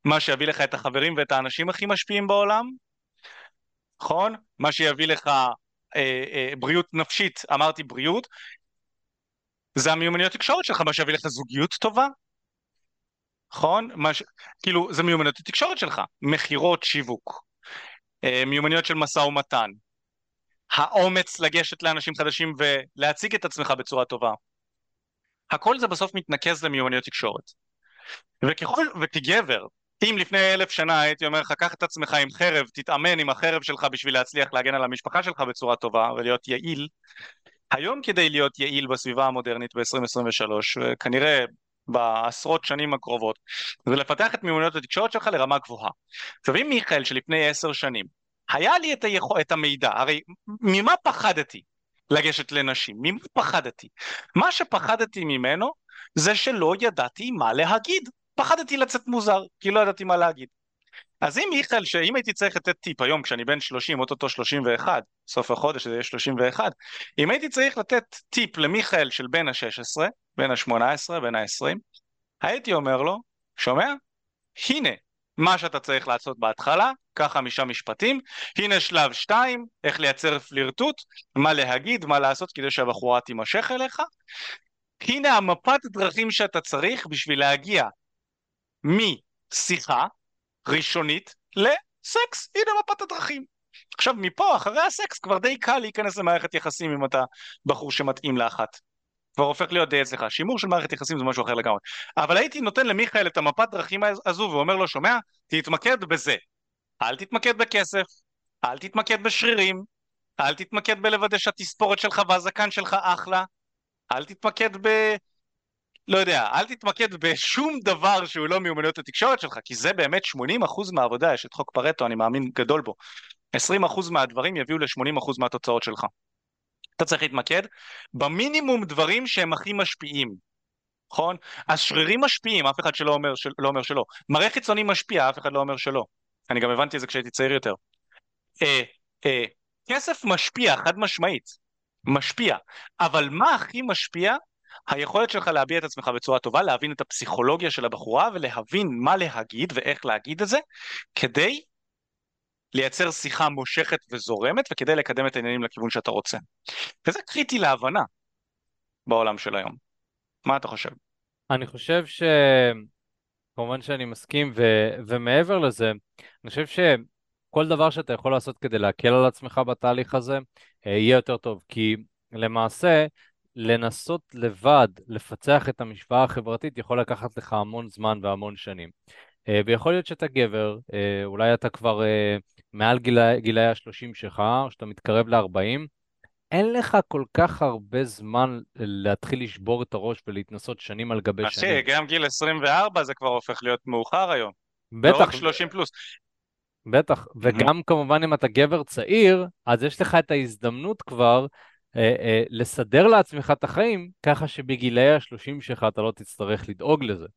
[SPEAKER 2] מה שיביא לך את החברים ואת האנשים הכי משפיעים בעולם, נכון? מה שיביא לך אה, אה, בריאות נפשית, אמרתי בריאות, זה המיומנויות תקשורת שלך, מה שיביא לך זוגיות טובה, נכון? ש... כאילו, זה מיומנויות התקשורת שלך, מכירות, שיווק, אה, מיומנויות של משא ומתן, האומץ לגשת לאנשים חדשים ולהציג את עצמך בצורה טובה. הכל זה בסוף מתנקז למיומנויות תקשורת. וככל, וכגבר, אם לפני אלף שנה הייתי אומר לך, קח את עצמך עם חרב, תתאמן עם החרב שלך בשביל להצליח להגן על המשפחה שלך בצורה טובה ולהיות יעיל, היום כדי להיות יעיל בסביבה המודרנית ב-2023, וכנראה בעשרות שנים הקרובות, זה לפתח את מיומנויות התקשורת שלך לרמה גבוהה. עכשיו אם מיכאל שלפני עשר שנים, היה לי את, היכול, את המידע, הרי ממה פחדתי לגשת לנשים? ממה פחדתי? מה שפחדתי ממנו זה שלא ידעתי מה להגיד. פחדתי לצאת מוזר, כי לא ידעתי מה להגיד. אז אם מיכאל, שאם הייתי צריך לתת טיפ היום כשאני בן 30, אוטוטו 31, סוף החודש זה יהיה 31, אם הייתי צריך לתת טיפ למיכאל של בן ה-16, בן ה-18, בן ה-20, הייתי אומר לו, שומע? הנה מה שאתה צריך לעשות בהתחלה, קח חמישה משפטים, הנה שלב שתיים, איך לייצר פלירטוט, מה להגיד, מה לעשות כדי שהבחורה תימשך אליך, הנה המפת דרכים שאתה צריך בשביל להגיע משיחה ראשונית לסקס, הנה מפת הדרכים. עכשיו מפה, אחרי הסקס, כבר די קל להיכנס למערכת יחסים אם אתה בחור שמתאים לאחת. כבר הופך להיות די אצלך. שימור של מערכת יחסים זה משהו אחר לגמרי. אבל הייתי נותן למיכאל את המפת דרכים הזו ואומר לו, שומע? תתמקד בזה. אל תתמקד בכסף, אל תתמקד בשרירים, אל תתמקד בלוודא שהתספורת שלך והזקן שלך אחלה, אל תתמקד ב... לא יודע, אל תתמקד בשום דבר שהוא לא מיומנויות התקשורת שלך, כי זה באמת 80% מהעבודה, יש את חוק פרטו, אני מאמין גדול בו. 20% מהדברים יביאו ל-80% מהתוצאות שלך. אתה צריך להתמקד במינימום דברים שהם הכי משפיעים, נכון? אז שרירים משפיעים, אף אחד שלא אומר, של, לא אומר שלא. מראה חיצוני משפיע, אף אחד לא אומר שלא. אני גם הבנתי את זה כשהייתי צעיר יותר. אה, אה, כסף משפיע, חד משמעית. משפיע. אבל מה הכי משפיע? היכולת שלך להביע את עצמך בצורה טובה, להבין את הפסיכולוגיה של הבחורה ולהבין מה להגיד ואיך להגיד את זה, כדי לייצר שיחה מושכת וזורמת וכדי לקדם את העניינים לכיוון שאתה רוצה. וזה קריטי להבנה בעולם של היום. מה אתה חושב?
[SPEAKER 1] אני חושב ש... כמובן שאני מסכים, ו... ומעבר לזה, אני חושב שכל דבר שאתה יכול לעשות כדי להקל על עצמך בתהליך הזה, אה, יהיה יותר טוב, כי למעשה, לנסות לבד לפצח את המשוואה החברתית יכול לקחת לך המון זמן והמון שנים. אה, ויכול להיות שאתה גבר, אה, אולי אתה כבר מעל גילי, גילי ה-30 שלך, או שאתה מתקרב ל-40, אין לך כל כך הרבה זמן להתחיל לשבור את הראש ולהתנסות שנים על גבי שנים.
[SPEAKER 2] אחי, גם גיל 24 זה כבר הופך להיות מאוחר היום. בטח. לא רק 30 פלוס.
[SPEAKER 1] בטח, וגם כמובן אם אתה גבר צעיר, אז יש לך את ההזדמנות כבר אה, אה, לסדר לעצמך את החיים, ככה שבגילי ה-30 שלך אתה לא תצטרך לדאוג לזה.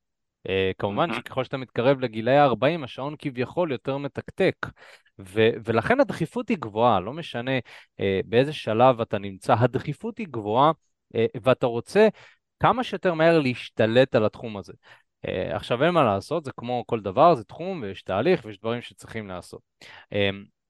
[SPEAKER 1] Uh, כמובן שככל שאתה מתקרב לגילאי ה-40, השעון כביכול יותר מתקתק, ו- ולכן הדחיפות היא גבוהה, לא משנה uh, באיזה שלב אתה נמצא, הדחיפות היא גבוהה, uh, ואתה רוצה כמה שיותר מהר להשתלט על התחום הזה. Uh, עכשיו אין מה לעשות, זה כמו כל דבר, זה תחום ויש תהליך ויש דברים שצריכים לעשות. Uh,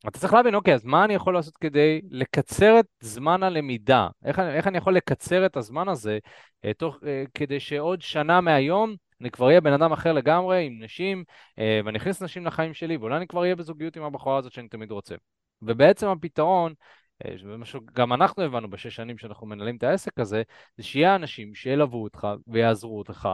[SPEAKER 1] אתה צריך להבין, אוקיי, אז מה אני יכול לעשות כדי לקצר את זמן הלמידה? איך, איך אני יכול לקצר את הזמן הזה uh, תוך, uh, כדי שעוד שנה מהיום אני כבר אהיה בן אדם אחר לגמרי, עם נשים, אה, ואני אכניס נשים לחיים שלי, ואולי אני כבר אהיה בזוגיות עם הבחורה הזאת שאני תמיד רוצה. ובעצם הפתרון, אה, גם אנחנו הבנו בשש שנים שאנחנו מנהלים את העסק הזה, זה שיהיה אנשים שילוו אותך ויעזרו אותך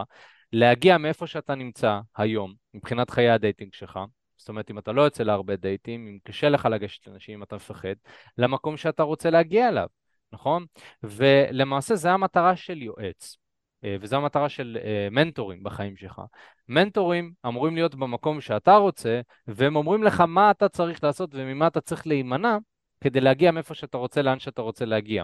[SPEAKER 1] להגיע מאיפה שאתה נמצא היום, מבחינת חיי הדייטינג שלך, זאת אומרת, אם אתה לא יוצא להרבה דייטים, אם קשה לך לגשת לאנשים, אם אתה מפחד, למקום שאתה רוצה להגיע אליו, נכון? ולמעשה זו המטרה של יועץ. אה, וזו המטרה של אה, מנטורים בחיים שלך. מנטורים אמורים להיות במקום שאתה רוצה, והם אומרים לך מה אתה צריך לעשות וממה אתה צריך להימנע כדי להגיע מאיפה שאתה רוצה, לאן שאתה רוצה להגיע.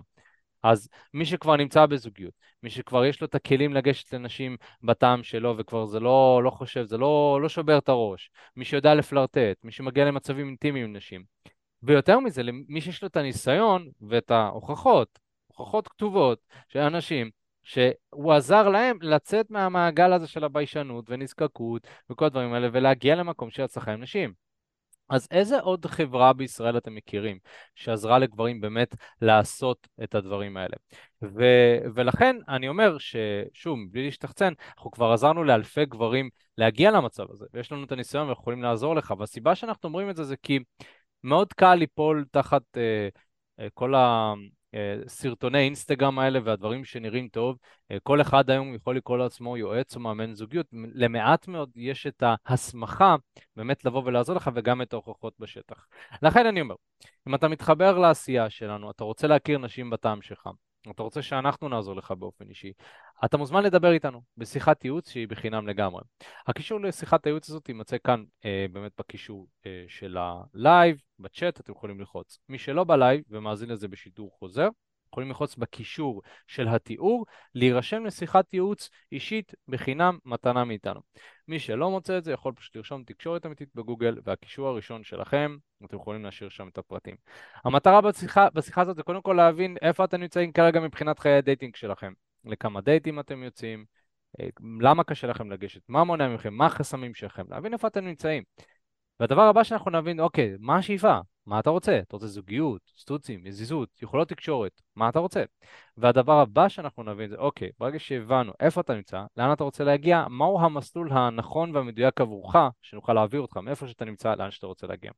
[SPEAKER 1] אז מי שכבר נמצא בזוגיות, מי שכבר יש לו את הכלים לגשת לנשים בטעם שלו וכבר זה לא, לא חושב, זה לא, לא שובר את הראש, מי שיודע לפלרטט, מי שמגיע למצבים אינטימיים עם נשים. ויותר מזה, למי שיש לו את הניסיון ואת ההוכחות, הוכחות כתובות של אנשים שהוא עזר להם לצאת מהמעגל הזה של הביישנות ונזקקות וכל הדברים האלה ולהגיע למקום של הצלחה עם נשים. אז איזה עוד חברה בישראל אתם מכירים שעזרה לגברים באמת לעשות את הדברים האלה? ו- ולכן אני אומר ששוב, בלי להשתחצן, אנחנו כבר עזרנו לאלפי גברים להגיע למצב הזה, ויש לנו את הניסיון ויכולים לעזור לך, והסיבה שאנחנו אומרים את זה זה כי מאוד קל ליפול תחת uh, uh, כל ה... אה, סרטוני אינסטגרם האלה והדברים שנראים טוב, אה, כל אחד היום יכול לקרוא לעצמו יועץ או מאמן זוגיות. למעט מאוד יש את ההסמכה באמת לבוא ולעזור לך וגם את ההוכחות בשטח. לכן אני אומר, אם אתה מתחבר לעשייה שלנו, אתה רוצה להכיר נשים בטעם שלך, אתה רוצה שאנחנו נעזור לך באופן אישי, אתה מוזמן לדבר איתנו בשיחת ייעוץ שהיא בחינם לגמרי. הקישור לשיחת הייעוץ הזאת יימצא כאן אה, באמת בקישור אה, של הלייב, בצ'אט, אתם יכולים ללחוץ. מי שלא בלייב ומאזין לזה בשידור חוזר, יכולים ללחוץ בקישור של התיאור, להירשם לשיחת ייעוץ אישית בחינם מתנה מאיתנו. מי שלא מוצא את זה יכול פשוט לרשום תקשורת אמיתית בגוגל והקישור הראשון שלכם, אתם יכולים להשאיר שם את הפרטים. המטרה בשיחה, בשיחה הזאת זה קודם כל להבין איפה אתם נמצאים כרגע מבחינת חיי הדייטינג שלכם. לכמה דייטים אתם יוצאים, אה, למה קשה לכם לגשת, מה מונע מכם, מה החסמים שלכם, להבין איפה אתם נמצאים. והדבר הבא שאנחנו נבין, אוקיי, מה השאיפה? מה אתה רוצה? אתה רוצה זוגיות, סטוצים, מזיזות, יכולות תקשורת, מה אתה רוצה? והדבר הבא שאנחנו נבין זה, אוקיי, ברגע שהבנו איפה אתה נמצא, לאן אתה רוצה להגיע, מהו המסלול הנכון והמדויק עבורך, שנוכל להעביר אותך מאיפה שאתה נמצא, לאן שאתה רוצה להגיע.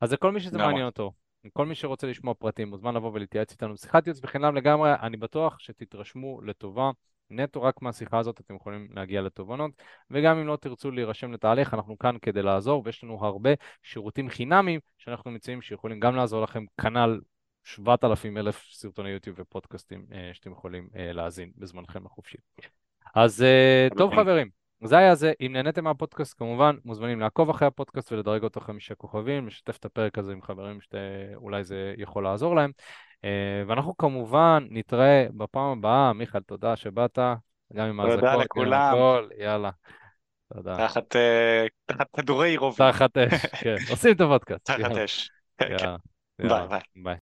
[SPEAKER 1] אז לכל מי שזה מעניין אותו, כל מי שרוצה לשמוע פרטים, מוזמן לבוא ולהתייעץ איתנו בשיחת ייעוץ בחינם לגמרי, אני בטוח שתתרשמו לטובה. נטו רק מהשיחה הזאת אתם יכולים להגיע לתובנות, וגם אם לא תרצו להירשם לתהליך, אנחנו כאן כדי לעזור, ויש לנו הרבה שירותים חינמיים שאנחנו מציעים שיכולים גם לעזור לכם, כנ"ל 7,000 אלף סרטוני יוטיוב ופודקאסטים אה, שאתם יכולים אה, להאזין בזמנכם החופשי. אז אה, טוב חברים, זה היה זה. אם נהניתם מהפודקאסט, כמובן, מוזמנים לעקוב אחרי הפודקאסט ולדרג אותו חמישה כוכבים, לשתף את הפרק הזה עם חברים שאולי זה יכול לעזור להם. אה, ואנחנו כמובן נתראה בפעם הבאה. מיכאל, תודה שבאת, גם עם האזעקות.
[SPEAKER 2] תודה לכולם.
[SPEAKER 1] יאללה. תודה.
[SPEAKER 2] תחת כדורי רובים.
[SPEAKER 1] תחת אש, כן. עושים את הפודקאסט.
[SPEAKER 2] תחת אש.
[SPEAKER 1] כן,
[SPEAKER 2] ביי.
[SPEAKER 1] ביי.